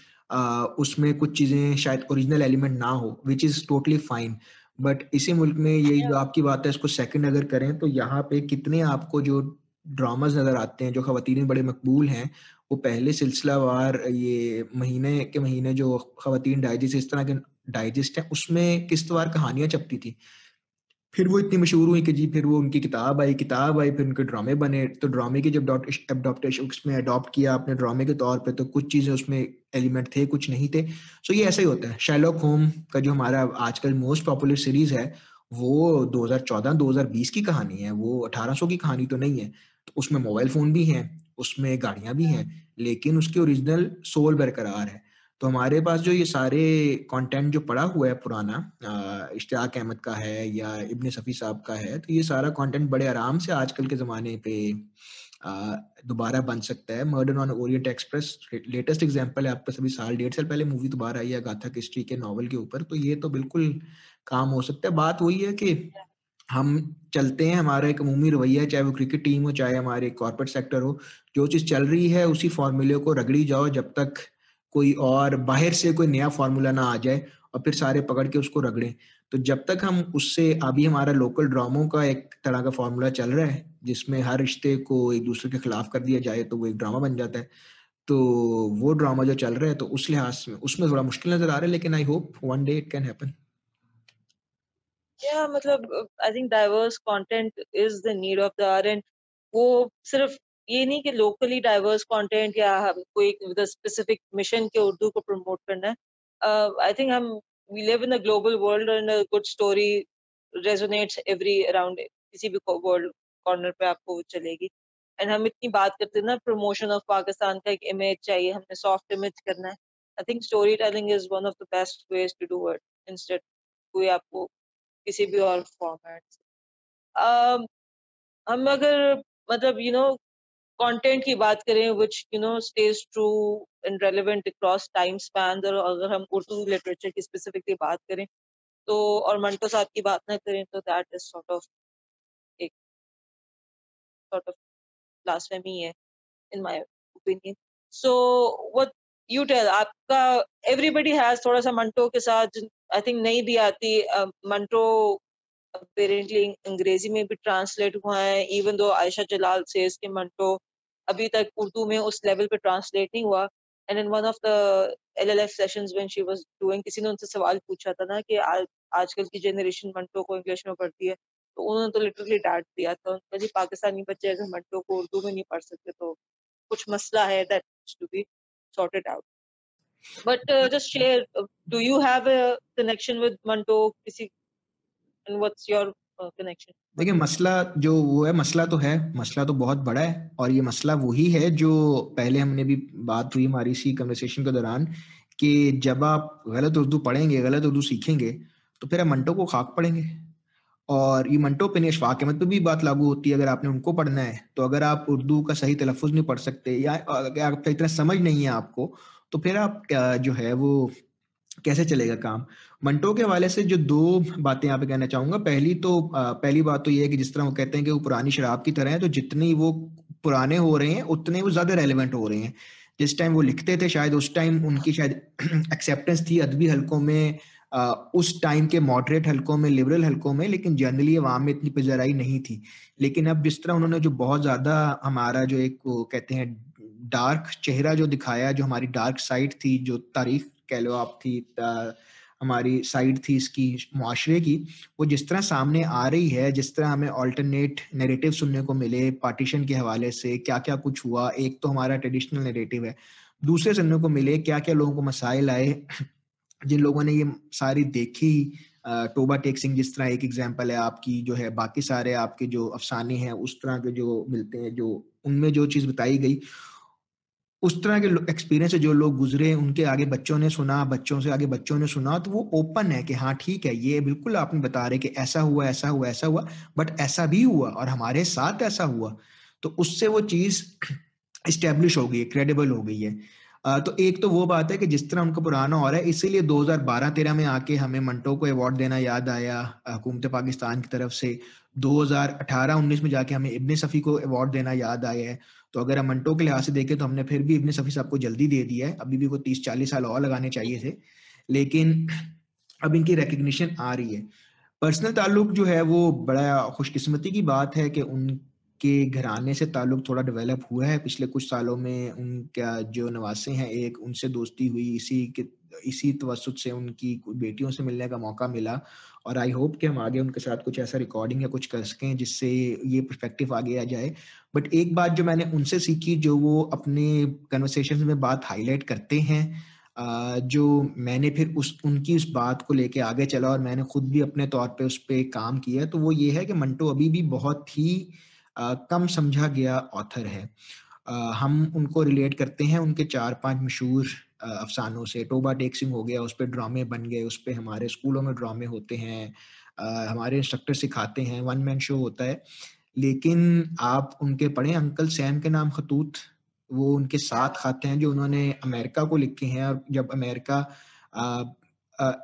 उसमें कुछ चीज़ें शायद ओरिजिनल एलिमेंट ना हो which is totally fine but इसी मुल्क में यही जो आपकी बात है, इसको सेकंड अगर करें तो यहाँ पे कितने आपको जो ड्रामाज नज़र आते हैं, जो खातन बड़े मकबूल हैं, वो पहले सिलसिलावार ये महीने के महीने जो खातन डाइजेस्ट इस तरह के डाइजेस्ट हैं, उसमें किस्तवार कहानियाँ छपती थी। फिर वो इतनी मशहूर हुई कि जी, फिर वो उनकी किताब आई किताब आई, फिर उनके ड्रामे बने। तो ड्रामे की जब उसमें अडॉप्ट किया अपने ड्रामे के तौर पे तो कुछ चीज़ें उसमें एलिमेंट थे, कुछ नहीं थे। सो ये ऐसा ही होता है। शैलॉक होम का जो हमारा आजकल मोस्ट पॉपुलर सीरीज़ है, वो 2014-2020 की कहानी है। वो 1800 की कहानी तो नहीं है। तो उसमें मोबाइल फ़ोन भी हैं, उसमें गाड़ियाँ भी हैं, लेकिन उसकी ओरिजिनल सोल बरकरार है। तो हमारे पास जो ये सारे कंटेंट जो पड़ा हुआ है पुराना इश्तियाक अहमद का है या इब्ने सफ़ी साहब का है तो ये सारा कंटेंट बड़े आराम से आजकल के ज़माने पे दोबारा बन सकता है। Murder on Orient Express latest example है आपका, सभी साल, डेढ़ साल पहले मूवी दोबारा आई है, गाथा किस्ट्री के नॉवल के ऊपर। तो ये तो बिल्कुल काम हो सकता है। बात वही है कि हम चलते हैं, हमारा एक अमूमी रवैया चाहे वो क्रिकेट टीम हो, चाहे हमारे कॉर्पोरेट सेक्टर हो, जो चीज़ चल रही है, उसी फॉर्मूले को रगड़ी जाओ जब तक कोई और, बाहर से कोई नया फार्मूला ना आ जाए और फिर सारे पकड़ के उसको रगड़े। तो जब तक हम उससे, अभी हमारा लोकल ड्रामों का एक तरह का फार्मूला चल रहा है, जिसमें हर रिश्ते को एक दूसरे के खिलाफ कर दिया जाए तो वो एक ड्रामा बन जाता है। तो वो ड्रामा जो चल रहा है तो उस लिहाज में उसमें थोड़ा मुश्किल नज़र आ रहा है, लेकिन I hope one day it can happen या मतलब I think diverse content is the need of the hour and वो सिर्फ़ ये नहीं कि लोकली डाइवर्स कंटेंट या कोई विद स्पेसिफिक मिशन के उर्दू को प्रमोट करना है। आई थिंक हम we live in a global world and a good story resonates every around किसी भी वर्ल्ड कॉर्नर पे आपको चलेगी। एंड हम इतनी बात करते हैं ना प्रमोशन ऑफ़ पाकिस्तान का एक इमेज चाहिए हमने सॉफ्ट इमेज करना है। I think story telling is one of the best ways to do it instead कोई आपको किसी भी और फॉर्मेट um, हम अगर मतलब यू नो कंटेंट की बात करें which you know stays true and relevant across time span अगर हम उर्दू लिटरेचर की स्पेसिफिकली बात करें तो और मंटो साहब की बात ना करें तो दैट इज़ सॉर्ट ऑफ़ एक सॉर्ट ऑफ़ blasphemy है, in my opinion. So, what you tell, आपका, everybody has थोड़ा सा मंटो के साथ आई थिंक नहीं भी आती मंटो अपेरेंटली अंग्रेज़ी में भी ट्रांसलेट हुआ है इवन दो आयशा जलाल से इसके मंटो अभी तक उर्दू में उस लेवल पे ट्रांसलेट नहीं हुआ। And in one of the LLF sessions when she was doing किसी ने उनसे सवाल पूछा था ना कि आज, आजकल की जनरेशन मंटो को इंग्लिश में पढ़ती है तो उन्होंने तो लिटरली डांट दिया था उन्होंने जी, पाकिस्तानी बच्चे अगर मंटो को उर्दू में नहीं पढ़ सकते तो कुछ मसला है that to be sorted out but just share do you have connection with Manto किसी एंड व्हाट्स योर कनेक्शन देखिए, मसला जो वो है, मसला तो है, मसला तो बहुत बड़ा है और ये मसला वही है जो पहले हमने भी बात हुई हमारी इसी कन्वर्सेशन के दौरान कि जब आप गलत उर्दू पढ़ेंगे, गलत उर्दू सीखेंगे तो फिर आप मंटो को खाक पढ़ेंगे। और ये मंटो पे अशफाक अहमद पे भी बात लागू होती है, अगर आपने उनको पढ़ना है तो अगर आप उर्दू का सही तलफ़ नहीं पढ़ सकते या अगर आपका इतना समझ नहीं है आपको तो फिर आप जो है वो कैसे चलेगा काम? मंटो के हवाले से जो दो बातें यहाँ पे कहना चाहूँगा। पहली तो पहली बात तो ये है कि जिस तरह वो कहते हैं कि वो पुरानी शराब की तरह है तो जितनी वो पुराने हो रहे हैं, उतने वो ज़्यादा रेलिवेंट हो रहे हैं। जिस टाइम वो लिखते थे शायद, उस टाइम उनकी शायद <clears throat> एक्सेप्टेंस थी अदबी हलकों में उस टाइम के मॉडरेट हलकों में लिबरल हलकों में, लेकिन जनरली अवाम में इतनी पजराई नहीं थी। लेकिन अब जिस तरह उन्होंने जो बहुत ज़्यादा हमारा जो एक कहते हैं डार्क चेहरा जो दिखाया, जो हमारी डार्क साइड थी, जो तारीख कह लो आप थी हमारी साइड थी इसकी मुआशरे की, वो जिस तरह सामने आ रही है, जिस तरह हमें ऑल्टरनेट नेरेटिव सुनने को मिले पार्टीशन के हवाले से क्या क्या कुछ हुआ, एक तो हमारा ट्रेडिशनल नेरेटिव है, दूसरे सुनने को मिले क्या क्या लोगों को मसाइल आए, <clears throat> जिन लोगों ने ये सारी देखी टोबा टेक सिंह जिस तरह एक एग्ज़ाम्पल है आपकी, जो है बाकी सारे आपके जो अफसाने हैं, उस तरह के जो मिलते हैं, जो उनमें जो चीज़ बताई गई उस तरह के एक्सपीरियंस जो लोग गुजरे, उनके आगे बच्चों ने सुना, बच्चों से आगे बच्चों ने सुना तो वो ओपन है कि हाँ ठीक है, ये बिल्कुल आपने बता रहे कि ऐसा हुआ ऐसा हुआ ऐसा हुआ बट ऐसा भी हुआ और हमारे साथ ऐसा हुआ। तो उससे वो चीज़ इस्टेब्लिश हो गई है क्रेडिबल हो गई है। तो एक तो वो बात है कि जिस तरह उनका पुराना हो रहा है, इसीलिए 2012-13 में आके हमें मंटो को अवार्ड देना याद आया हुकूमत पाकिस्तान की तरफ़ से। 2018-19 में जाके हमें इब्ने सफ़ी को अवार्ड देना याद आया है। तो अगर हम मंटो के लिहाज से देखें तो हमने फिर भी इब्ने सफ़ी साहब को जल्दी दे दिया है। अभी भी को तीस चालीस साल और लगाने चाहिए थे, लेकिन अब इनकी रिकग्निशन आ रही है। पर्सनल ताल्लुक जो है वो बड़ा खुशकिस्मती की बात है कि उन के घराने से ताल्लुक थोड़ा डेवलप हुआ है। पिछले कुछ सालों में उनका जो नवासे हैं, एक उनसे दोस्ती हुई, इसी के, इसी तवसत से उनकी बेटियों से मिलने का मौका मिला और आई होप कि हम आगे उनके साथ कुछ ऐसा रिकॉर्डिंग या कुछ कर सकें जिससे ये परस्पेक्टिव आगे आ जाए। बट एक बात जो मैंने उनसे सीखी, जो वो अपने कन्वर्सेशन में बात हाईलाइट करते हैं जो मैंने फिर उस, उनकी उस बात को लेके आगे चला और मैंने खुद भी अपने तौर पे उस पर काम किया तो वो ये है कि मंटो अभी भी बहुत ही कम समझा गया ऑथर है। हम उनको रिलेट करते हैं, उनके चार पाँच मशहूर अफसानों से। टोबा टेक सिंह हो गया, उस पर ड्रामे बन गए, उस पर हमारे स्कूलों में ड्रामे होते हैं हमारे इंस्ट्रक्टर सिखाते हैं वन मैन शो होता है। लेकिन आप उनके पढ़े अंकल सैम के नाम खतूत, वो उनके साथ खाते हैं जो उन्होंने अमेरिका को लिखे हैं और जब अमेरिका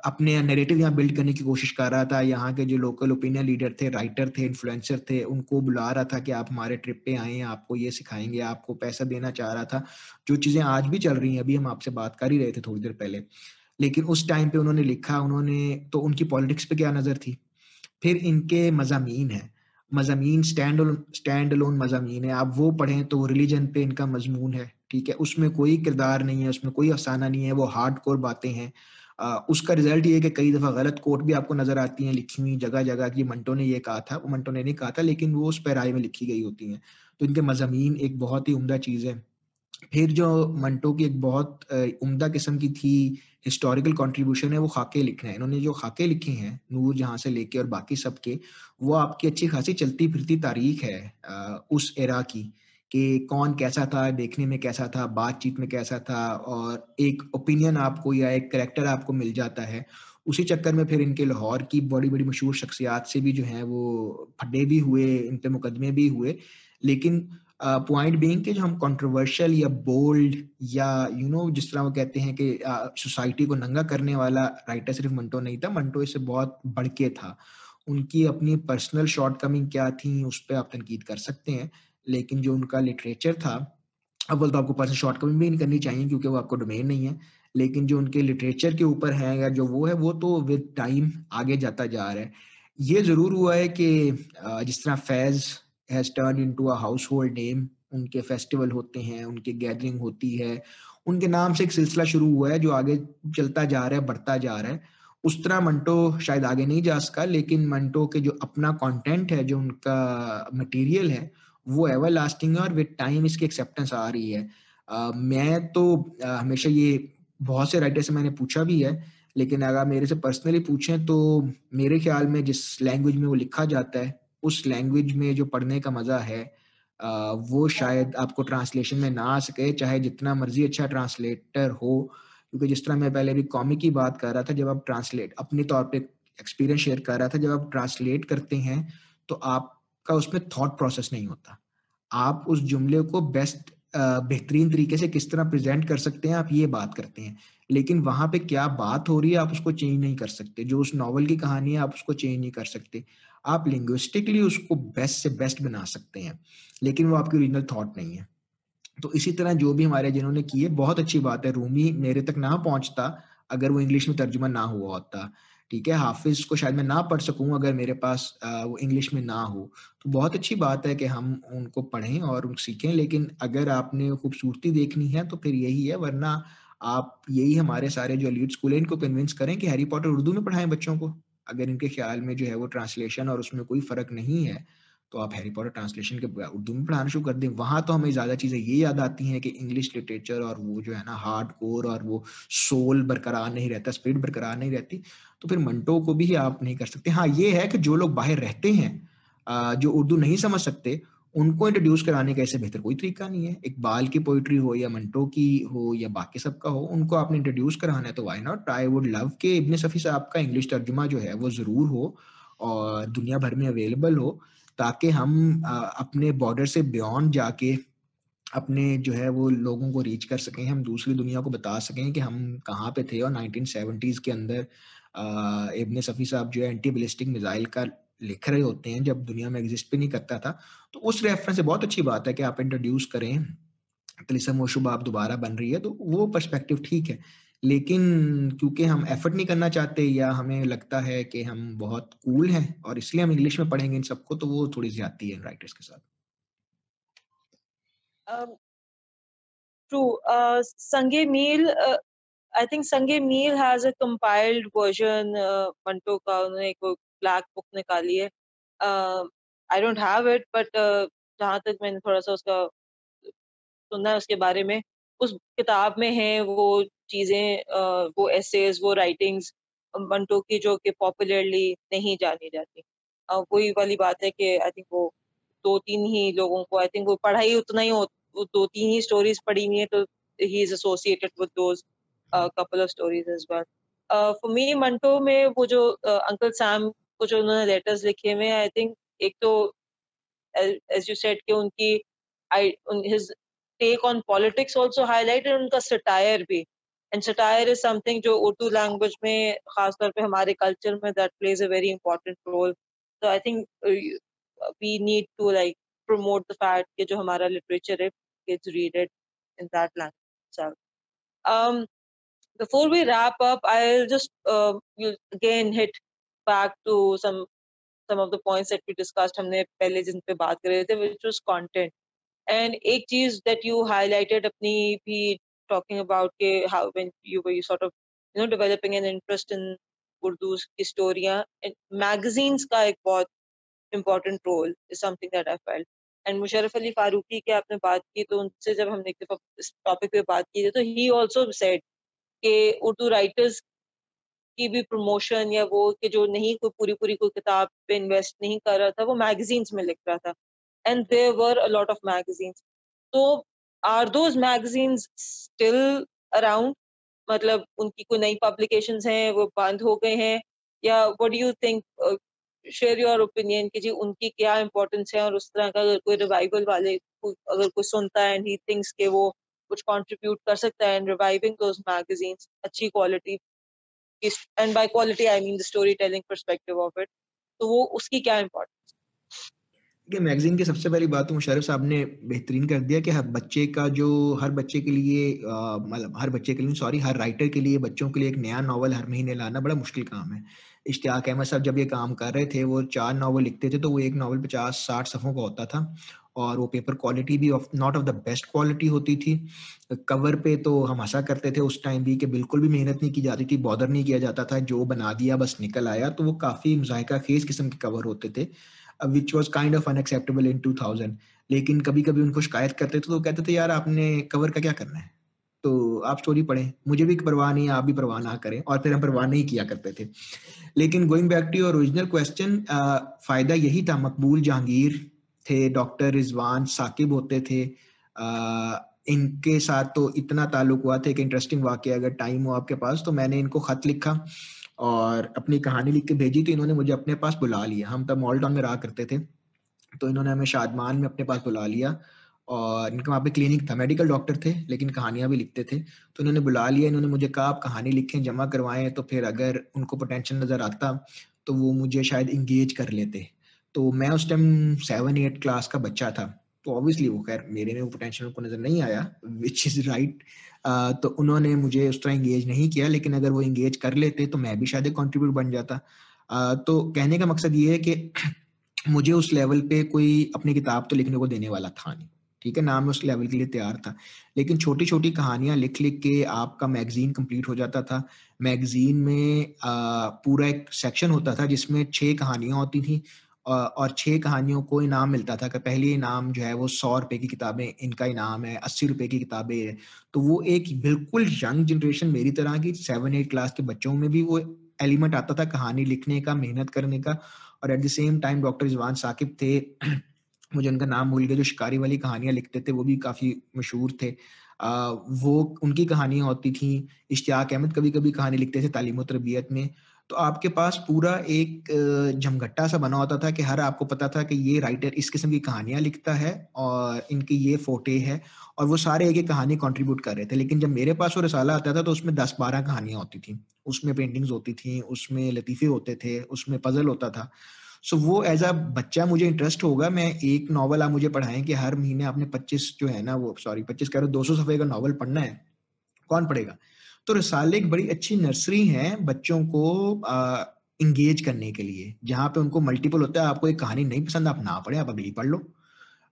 अपने नैरेटिव यहाँ बिल्ड करने की कोशिश कर रहा था, यहाँ के जो लोकल ओपिनियन लीडर थे राइटर थे इन्फ्लुएंसर थे, उनको बुला रहा था कि आप हमारे ट्रिप पे आए आपको ये सिखाएँगे, आपको पैसा देना चाह रहा था, जो चीज़ें आज भी चल रही हैं, अभी हम आपसे बात कर ही रहे थे थोड़ी देर पहले। लेकिन उस टाइम पे उन्होंने लिखा, उन्होंने तो उनकी पॉलिटिक्स पे क्या नज़र थी? फिर इनके मजामीन है। मजामीन स्टैंड स्टैंड लोन मजामीन है। आप वो पढ़ें तो रिलीजन पे इनका मजमून है, ठीक है? उसमें कोई किरदार नहीं है, उसमें कोई अफसाना नहीं है, वो हार्ड कोर बातें हैं। उसका रिज़ल्ट ये है कि कई दफ़ा गलत कोट भी आपको नज़र आती हैं लिखी हुई जगह जगह कि मंटो ने ये कहा था, वो मंटो ने नहीं कहा था, लेकिन वो उस पैराए में लिखी गई होती हैं। तो इनके मजामीन एक बहुत ही उमदा चीज़ है। फिर जो मंटो की एक बहुत उम्दा किस्म की थी हिस्टोरिकल कंट्रीब्यूशन है, वो खाके लिखना है। इन्होंने जो खाके लिखे हैं, नूर जहाँ से लेके और बाकी सब के वो आपकी अच्छी खासी चलती फिरती तारीख है उस एरा की कि कौन कैसा था, देखने में कैसा था, बातचीत में कैसा था और एक ओपिनियन आपको या एक करेक्टर आपको मिल जाता है। उसी चक्कर में फिर इनके लाहौर की बड़ी बड़ी मशहूर शख्सियात से भी जो है, वो फटे भी हुए इन पे मुकदमे भी हुए। लेकिन पॉइंट बीइंग कि जो हम कंट्रोवर्शियल या बोल्ड या यू you नो know, जिस तरह वो कहते हैं कि सोसाइटी को नंगा करने वाला राइटर सिर्फ़ मंटो नहीं था मंटो इससे बहुत बढ़ के था। उनकी अपनी पर्सनल शॉर्ट कमिंग क्या थी उस पर आप तनकीद कर सकते हैं लेकिन जो उनका लिटरेचर था अव्वल तो आपको पर्सनल शॉर्ट कमिंग भी नहीं करनी चाहिए क्योंकि वो आपको डोमेन नहीं है लेकिन जो उनके लिटरेचर के ऊपर है या जो वो है वो तो विद टाइम आगे जाता जा रहा है। ये ज़रूर हुआ है कि जिस तरह Faiz has turn into a household name उनके फेस्टिवल होते हैं उनकी गैदरिंग होती है। उनके नाम से एक सिलसिला शुरू हुआ है जो आगे चलता जा रहा है बढ़ता जा रहा है। उस तरह मंटो शायद आगे नहीं जा सका लेकिन मंटो के जो अपना कंटेंट है जो उनका मटेरियल है वो एवर लास्टिंग है और विद टाइम इसकी एक्सेप्टेंस आ रही है। uh, मैं तो uh, हमेशा ये बहुत से राइटर से मैंने पूछा भी है लेकिन अगर मेरे से पर्सनली पूछें तो मेरे ख्याल में जिस लैंग्वेज में वो लिखा जाता है उस लैंग्वेज में जो पढ़ने का मज़ा है वो शायद आपको ट्रांसलेशन में ना आ सके, चाहे जितना मर्ज़ी अच्छा ट्रांसलेटर हो। क्योंकि जिस तरह मैं पहले भी कॉमिक की बात कर रहा था, जब आप ट्रांसलेट अपने तौर पे एक्सपीरियंस शेयर कर रहा था, जब आप ट्रांसलेट करते हैं तो आपका उसमें थॉट प्रोसेस नहीं होता। आप उस जुमले को बेस्ट बेहतरीन तरीके से किस तरह प्रेजेंट कर सकते हैं, आप ये बात करते हैं। लेकिन वहाँ पे क्या बात हो रही है, आप उसको चेंज नहीं कर सकते। जो उस नॉवल की कहानी है, आप उसको चेंज नहीं कर सकते। आप लिंग्विस्टिकली उसको बेस्ट से बेस्ट बना सकते हैं, लेकिन वो आपकी ओरिजिनल थॉट नहीं है। तो इसी तरह जो भी हमारे जिन्होंने किए, बहुत अच्छी बात है। रूमी मेरे तक ना पहुँचता अगर वो इंग्लिश में तर्जुमा ना हुआ होता, ठीक है? हाफिज को शायद मैं ना पढ़ सकूँ अगर मेरे पास वो इंग्लिश में ना हो। तो बहुत अच्छी बात है कि हम उनको पढ़ें और सीखें, लेकिन अगर आपने खूबसूरती देखनी है तो फिर यही है, वरना आप यही हमारे सारे जो लीड स्कूल है, इनको कन्विंस करें कि हैरी पॉटर उर्दू में पढ़ाएँ बच्चों को। अगर इनके ख्याल में जो है वो ट्रांसलेशन और उसमें कोई फ़र्क नहीं है तो आप हैरी पॉटर ट्रांसलेशन के उर्दू में पढ़ाना शुरू कर दें। वहाँ तो हमें ज़्यादा चीज़ें ये याद आती हैं कि इंग्लिश लिटरेचर और वो जो है ना हार्ड कोर और वो सोल बरकरार नहीं रहता स्पीड बरकरार नहीं रहती तो फिर मंटो को भी आप नहीं कर सकते। हाँ ये है कि जो लोग बाहर रहते हैं जो उर्दू नहीं समझ सकते उनको इंट्रोड्यूस कराने का ऐसे बेहतर कोई तरीका नहीं है। एक बाल की पोइट्री हो या मंटो की हो या बाकी सबका हो, उनको आपने इंट्रोड्यूस कराना है तो why not I would love के इब्ने सफ़ी साहब का इंग्लिश तर्जुमा जो है वो ज़रूर हो और दुनिया भर में अवेलेबल हो, ताकि हम अपने बॉर्डर से बियॉन्ड जाके अपने जो है वो लोगों को रीच कर सकें, हम दूसरी दुनिया को बता सकें कि हम कहाँ पे थे और नाइनटीन सेवेंटीज़ के अंदर इब्ने सफ़ी साहब जो है एंटी बलिस्टिक मिज़ाइल का लिख रहे होते हैं, जब दुनिया में एग्जिस्ट भी नहीं करता था तो उस रेफरेंस से बहुत अच्छी बात है कि आप इंट्रोड्यूस करें तलिसम शुभ आप दोबारा बन रही है तो वो पर्सपेक्टिव ठीक है। लेकिन क्योंकि हम एफर्ट नहीं करना चाहते या हमें लगता है कि हम बहुत कूल हैं, और इसलिए हम इंग्लिश में पढ़ेंगे इन सबको तो वो थोड़ी ज़्यादा है राइटर्स के साथ। ट्रू संगे Meel I think Sange Meel has a compiled version Manto का उन्होंने ब्लैक बुक निकाली है। I don't have it but जहाँ तक मैंने थोड़ा सा उसका सुना है उसके बारे में उस किताब में है वो चीज़ें uh, वो एसेज वो राइटिंग्स मंटो की जो कि पॉपुलरली नहीं जानी जाती। uh, वही वाली बात है कि आई थिंक वो दो तीन ही लोगों को आई थिंक वो पढ़ाई उतना ही हो दो तीन ही स्टोरीज पढ़ी हुई है तो he is associated with those couple of stories as well for me Manto में वो जो अंकल सैम को जो उन्होंने लेटर्स लिखे हुए आई थिंक एक तो एज यू सेड कि उनकी his take on politics also highlighted उनका सटायर भी। एंड सटायर इज़ समथिंग जो उर्दू लैंग्वेज में खासतौर पे हमारे कल्चर में that plays a very important role तो I think we need to like promote the fact कि जो हमारा literature है read it in that language. Um, before we wrap up, I'll just uh, again hit back to some some of the points that we discussed हमने पहले जिन पे बात कर रहे थे which was content and एक चीज़ that you highlighted अपनी भी talking about के how when you were you sort of you know developing an interest in Urdu की स्टोरियाँ magazines का एक बहुत important role is something that I felt and Musharraf Ali Farooqi की आपने बात की तो उनसे जब हमने इस टॉपिक पे बात की तो ही ऑल्सो सेड कि उर्दू राइटर्स की भी प्रमोशन या वो कि जो नहीं कोई पूरी पूरी कोई किताब पे इन्वेस्ट नहीं कर रहा था, वो मैगजीन्स में लिख रहा था। And there were a lot of magazines तो are those magazines still around मतलब उनकी कोई नई पब्लिकेशन हैं, वो बंद हो गए हैं? या what you think share your opinion कि जी उनकी क्या इंपॉर्टेंस है और उस तरह का अगर कोई रिवाइवल वाले अगर कोई सुनता है एंड ही थिंक्स के वो कुछ कंट्रीब्यूट कर सकता है एंड रिवाइविंग दोस मैगजीन्स अच्छी quality and by quality I mean the story telling perspective of it तो वो उसकी क्या इंपॉर्टेंस देखिए मैगजीन की सबसे पहली बात तो मुशरफ साहब ने बेहतरीन कर दिया कि हर बच्चे का जो, हर बच्चे के लिए मतलब हर बच्चे के लिए सॉरी हर राइटर के लिए, बच्चों के लिए एक नया नावल हर महीने लाना बड़ा मुश्किल काम है। इश्तियाक अहमद साहब जब ये काम कर रहे थे, वो चार नावल लिखते थे तो वो एक नावल पचास साठ सफ़ों का होता था। और वो पेपर क्वालिटी भी not of the best quality होती थी। कवर पे तो हम हंसा करते थे उस टाइम भी कि बिल्कुल भी मेहनत नहीं की जाती थी बॉदर नहीं किया जाता था, जो बना दिया, बस निकल आया। तो वो काफ़ी मुजायका खेज किस्म के कवर होते थे which was kind of unacceptable in two thousand लेकिन कभी कभी उनको शिकायत करते थे तो कहते थे, यार, आपने कवर का क्या करना है? तो आप स्टोरी पढ़ें। मुझे भी परवाह नहीं, आप भी परवाह ना करें। और फिर हम परवाह नहीं किया करते थे। लेकिन going back to original question फ़ायदा यही था, मकबूल जहांगीर थे डॉक्टर रिजवान साकिब होते थे। आ, इनके साथ तो इतना ताल्लुक हुआ था कि इंटरेस्टिंग वाक्य अगर टाइम हो आपके पास तो मैंने इनको खत लिखा और अपनी कहानी लिख के भेजी तो इन्होंने मुझे अपने पास बुला लिया। हम तब मॉल टाउन में रहा करते थे तो इन्होंने हमें शादमान में अपने पास बुला लिया और इनका वहाँ पे क्लिनिक था मेडिकल डॉक्टर थे लेकिन कहानियाँ भी लिखते थे। तो इन्होंने बुला लिया इन्होंने मुझे कहा आप कहानी लिखें जमा करवाएँ तो फिर अगर उनको पोटेंशियल नज़र आता तो वो मुझे शायद इंगेज कर लेते। तो मैं उस टाइम सेवन एट क्लास का बच्चा था। तो ऑब्वियसली वो खैर मेरे में वो पोटेंशियल उनको नज़र नहीं आया विच इज़ राइट तो उन्होंने मुझे उस तरह इंगेज नहीं किया लेकिन अगर वो इंगेज कर लेते तो मैं भी शायद कॉन्ट्रीब्यूट बन जाता। uh, तो कहने का मकसद ये है कि <clears throat> मुझे उस लेवल पे कोई अपनी किताब तो लिखने को देने वाला था नहीं। ठीक है नाम उस लेवल के लिए तैयार था। लेकिन छोटी छोटी कहानियाँ लिख लिख के आपका मैगजीन कंप्लीट हो जाता था। मैगजीन में आ, पूरा एक सेक्शन होता था जिसमें छह कहानियाँ होती थी। और छह कहानियों को इनाम मिलता था। कि पहली इनाम जो है वो सौ रुपए की किताबें इनका इनाम है अस्सी रुपए की किताबें है। तो वो एक बिल्कुल यंग जनरेशन मेरी तरह की सेवन एट क्लास के बच्चों में भी वो एलिमेंट आता था कहानी लिखने का मेहनत करने का। और at the same time doctor Jawan Saqib थे। <clears throat> मुझे उनका नाम भूल गया जो शिकारी वाली कहानियाँ लिखते थे वो भी काफ़ी मशहूर थे। आ, वो उनकी कहानियाँ होती थी इश्तियाक अहमद कभी कभी कहानी लिखते थे तालीम तरबियत में। तो आपके पास पूरा एक झमघट्टा सा बना होता था कि हर आपको पता था कि ये राइटर इस किस्म की कहानियाँ लिखता है और इनकी ये फोटे है और वो सारे एक एक कहानी कंट्रीब्यूट कर रहे थे। लेकिन जब मेरे पास वो रसाला आता था तो उसमें दस बारह कहानियाँ होती थी। उसमें पेंटिंग्स होती थी उसमें लतीफ़े होते थे उसमें पजल होता था। सो so, वो एज अ बच्चा मुझे इंटरेस्ट होगा। मैं एक नॉवल आप मुझे पढ़ाएँ कि हर महीने आपने पच्चीस जो है ना वो सॉरी पच्चीस कह रहे दो सौ सफ़े का नॉवल पढ़ना है कौन पढ़ेगा? तो रसाले एक बड़ी अच्छी नर्सरी है बच्चों को इंगेज करने के लिए। जहाँ पे उनको मल्टीपल होता है आपको एक कहानी नहीं पसंद आप ना पढ़े आप अगली पढ़ लो।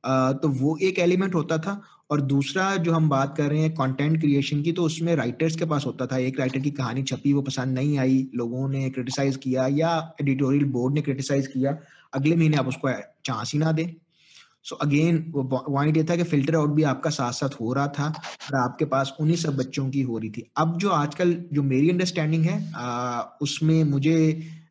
आ, तो वो एक एलिमेंट होता था। और दूसरा जो हम बात कर रहे हैं कंटेंट क्रिएशन की तो उसमें राइटर्स के पास होता था। एक राइटर की कहानी छपी वो पसंद नहीं आई लोगों ने क्रिटिसाइज किया या एडिटोरियल बोर्ड ने क्रिटिसाइज किया। अगले महीने आप उसको चांस ही ना दें। सो अगेन वो पॉइंट ये था कि फ़िल्टर आउट भी आपका साथ साथ हो रहा था और आपके पास उन्हीं सब बच्चों की हो रही थी। अब जो आजकल जो मेरी अंडरस्टैंडिंग है आ, उसमें मुझे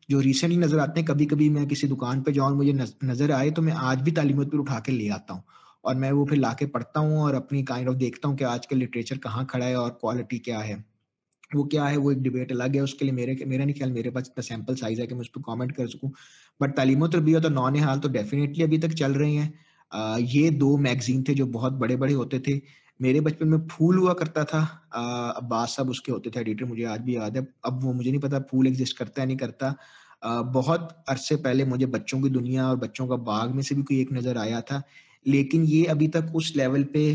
जो रिसेंटली नज़र आते हैं कभी कभी मैं किसी दुकान पे जाऊँ मुझे नज़र आए तो मैं आज भी तालीमत पर उठा के ले आता हूँ और मैं वो फिर लाके पढ़ता हूँ और अपनी काइंड ऑफ़ देखता हूँ कि आज लिटरेचर कहाँ खड़ा है और क्वालिटी क्या है। वो क्या है वो एक डिबेट अलग है उसके लिए मेरे मेरा नहीं ख्याल मेरे पास इतना सैंपल साइज़ है कि मैं उस पर कॉमेंट कर सकूँ। बट तालीम तरबियत और नौन हाल तो डेफिनेटली अभी तक चल रही हैं। ये दो मैगजीन थे जो बहुत बड़े बड़े होते थे। मेरे बचपन में फूल हुआ करता था। अब्बास साहब उसके होते थे एडिटर मुझे आज भी याद है। अब वो मुझे नहीं पता फूल एग्जिस्ट करता है नहीं करता। आ, बहुत अरसे पहले मुझे बच्चों की दुनिया और बच्चों का बाग में से भी कोई एक नज़र आया था। लेकिन ये अभी तक उस लेवल पे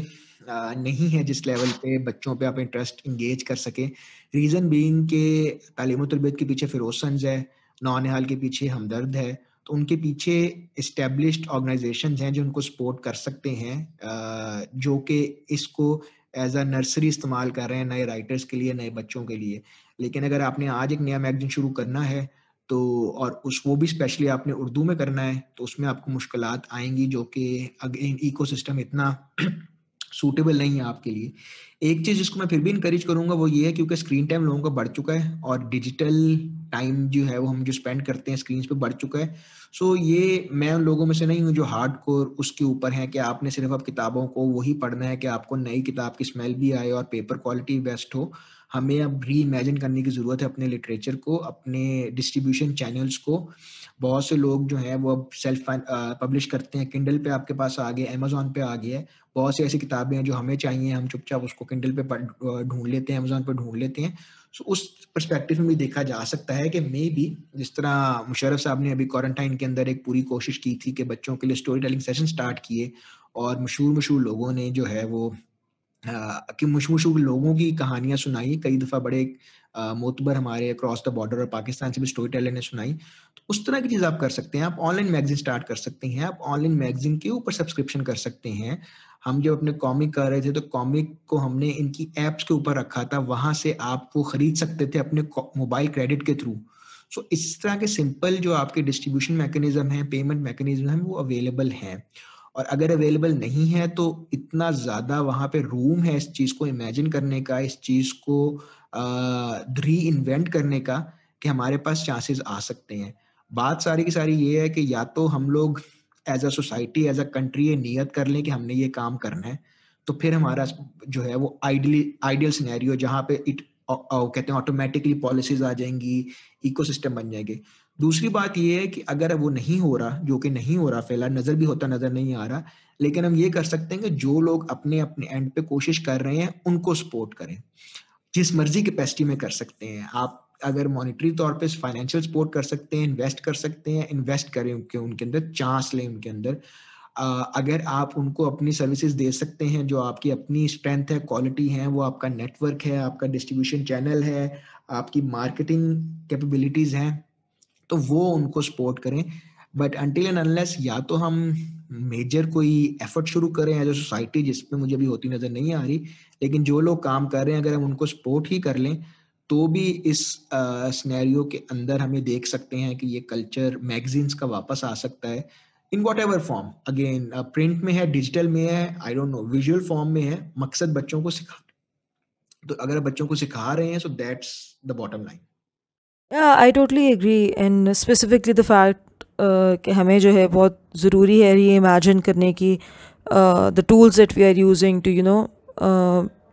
आ, नहीं है जिस लेवल पे बच्चों पे आप इंटरेस्ट इंगेज कर सके। रीज़न बीइंग के तालीम तरबियत के पीछे फिरोज संज है। नौनिहाल के पीछे हमदर्द है। तो उनके पीछे इस्टेब्लिश्ड ऑर्गेनाइजेशन हैं जो उनको सपोर्ट कर सकते हैं जो कि इसको एज अ नर्सरी इस्तेमाल कर रहे हैं नए राइटर्स के लिए, नए बच्चों के लिए। लेकिन अगर आपने आज एक नया मैगजीन शुरू करना है तो और उस, वो भी स्पेशली आपने उर्दू में करना है तो उसमें आपको मुश्किल आएँगी जो कि अगेन इको इतना सूटेबल नहीं है आपके लिए। एक चीज़ जिसको मैं फिर भी इंकरेज करूँगा वो ये है क्योंकि स्क्रीन टाइम लोगों का बढ़ चुका है और डिजिटल टाइम जो है वो हम जो स्पेंड करते हैं स्क्रीन पे बढ़ चुका है। सो so, ये मैं उन लोगों में से नहीं हूँ जो हार्ड कोर उसके ऊपर है कि आपने सिर्फ़ अब किताबों को वही पढ़ना है कि आपको नई किताब की स्मेल भी आए और पेपर क्वालिटी बेस्ट हो। हमें अब री इमेजिन करने की ज़रूरत है अपने लिटरेचर को, अपने डिस्ट्रीब्यूशन चैनल्स को। बहुत से लोग जो हैं वो अब सेल्फ पब्लिश करते हैं। किंडल पे आपके पास आ गए अमेजोन पे आ गया है बहुत सी ऐसी किताबें हैं जो हमें चाहिए, हम चुपचाप उसको किंडल पे ढूंढ लेते हैं अमेजोन पे ढूंढ लेते हैं। सो उस परस्पेक्टिव में भी देखा जा सकता है कि मे भी जिस तरह मुशरफ साहब ने अभी क्वारंटाइन के अंदर एक पूरी कोशिश की थी कि बच्चों के लिए स्टोरी टेलिंग सेशन स्टार्ट किए और मशहूर मशहूर लोगों ने जो है वो कि मशहूर लोगों की कहानियाँ सुनाई। कई दफ़ा बड़े मोतबर हमारे अक्रॉस द बॉर्डर और पाकिस्तान से भी स्टोरी टेलर ने सुनाई। तो उस तरह की चीज़ आप कर सकते हैं। आप ऑनलाइन मैगजीन स्टार्ट कर सकते हैं। आप ऑनलाइन मैगजीन के ऊपर सब्सक्रिप्शन कर सकते हैं। हम जब अपने कॉमिक कर रहे थे तो कॉमिक को हमने इनकी एप्स के ऊपर रखा था। वहाँ से आप वो खरीद सकते थे अपने मोबाइल क्रेडिट के थ्रू सो so, इस तरह के सिंपल जो आपके डिस्ट्रीब्यूशन मैकेनिज्म है पेमेंट मैकेनिज्म है वो अवेलेबल हैं। और अगर अवेलेबल नहीं है तो इतना ज़्यादा वहाँ पे रूम है इस चीज़ को इमेजिन करने का, इस चीज़ को री इन्वेंट करने का कि हमारे पास चांसेस आ सकते हैं। बात सारी की सारी ये है कि या तो हम लोग as a society as a country ये नियत कर लें कि हमने ये काम करना है तो फिर हमारा जो है वो आइडली आइडियल सिनेरियो जहाँ पे इट कहते हैं ऑटोमेटिकली पॉलिसीज़ आ जाएँगी इकोसिस्टम बन जाएँगे। दूसरी बात यह है कि अगर वो नहीं हो रहा, जो कि नहीं हो रहा फ़िलहाल, नज़र भी होता, नज़र नहीं आ रहा, लेकिन हम ये कर सकते हैं कि जो लोग अपने अपने एंड पे कोशिश कर रहे हैं, उनको सपोर्ट करें। जिस मर्ज़ी कैपेसिटी में कर सकते हैं। आप अगर मॉनिटरी तौर पे फाइनेंशियल सपोर्ट कर सकते हैं इन्वेस्ट कर सकते हैं इन्वेस्ट करें उनके उनके अंदर, चांस लें उनके अंदर। अगर आप उनको अपनी सर्विसेज़ दे सकते हैं, जो आपकी अपनी स्ट्रेंथ है क्वालिटी है, वो आपका नेटवर्क है, आपका डिस्ट्रीब्यूशन चैनल है, आपकी मार्केटिंग कैपेबिलिटीज हैं तो वो उनको सपोर्ट करें। बट अनटिल एंड अनलेस या तो हम मेजर कोई एफर्ट शुरू करें एज अ सोसाइटी जिसमें मुझे भी होती नज़र नहीं आ रही, लेकिन जो लोग काम कर रहे हैं, अगर हम उनको सपोर्ट ही कर लें तो भी इस स्नैरियो के अंदर हमें देख सकते हैं कि ये कल्चर मैगजीन्स का वापस आ सकता है। In whatever form again print में है डिजिटल में है I don't know visual form में है, मकसद बच्चों को सिखा तो अगर बच्चों को सिखा रहे हैं so that's the bottom line I totally agree and specifically the fact कि हमें जो है बहुत ज़रूरी है री इमेजिन करने की the tools that we are using to you know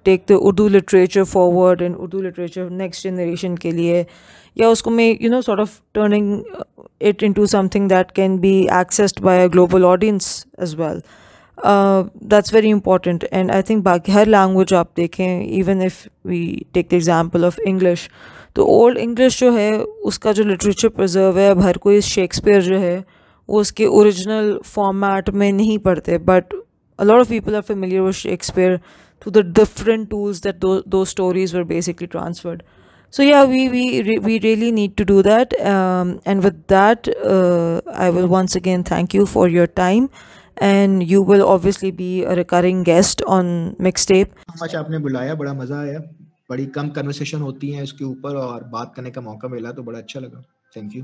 take the Urdu literature forward and Urdu literature next generation के लिए. या उसको मैं you know sort of turning it into something that can be accessed by a global audience as well that's very important and I think बाकी हर language आप देखें even if we take the example of English तो old English जो है, उसका जो literature preserve है, अब हर कोई शेक्सपियर जो है, वो उसके ओरिजिनल फॉर्मेट में नहीं पढ़ते but a lot of people are familiar with Shakespeare to the different tools that though stories were basically transferred so या we we we really need to do that and with that I will once again thank you for your time and you will obviously be a recurring guest on mixtape आपने बुलाया? बड़ा मज़ा आया। बड़ी कम conversation होती है इसके ऊपर और बात करने का मौका मिला तो बड़ा अच्छा लगा। Thank you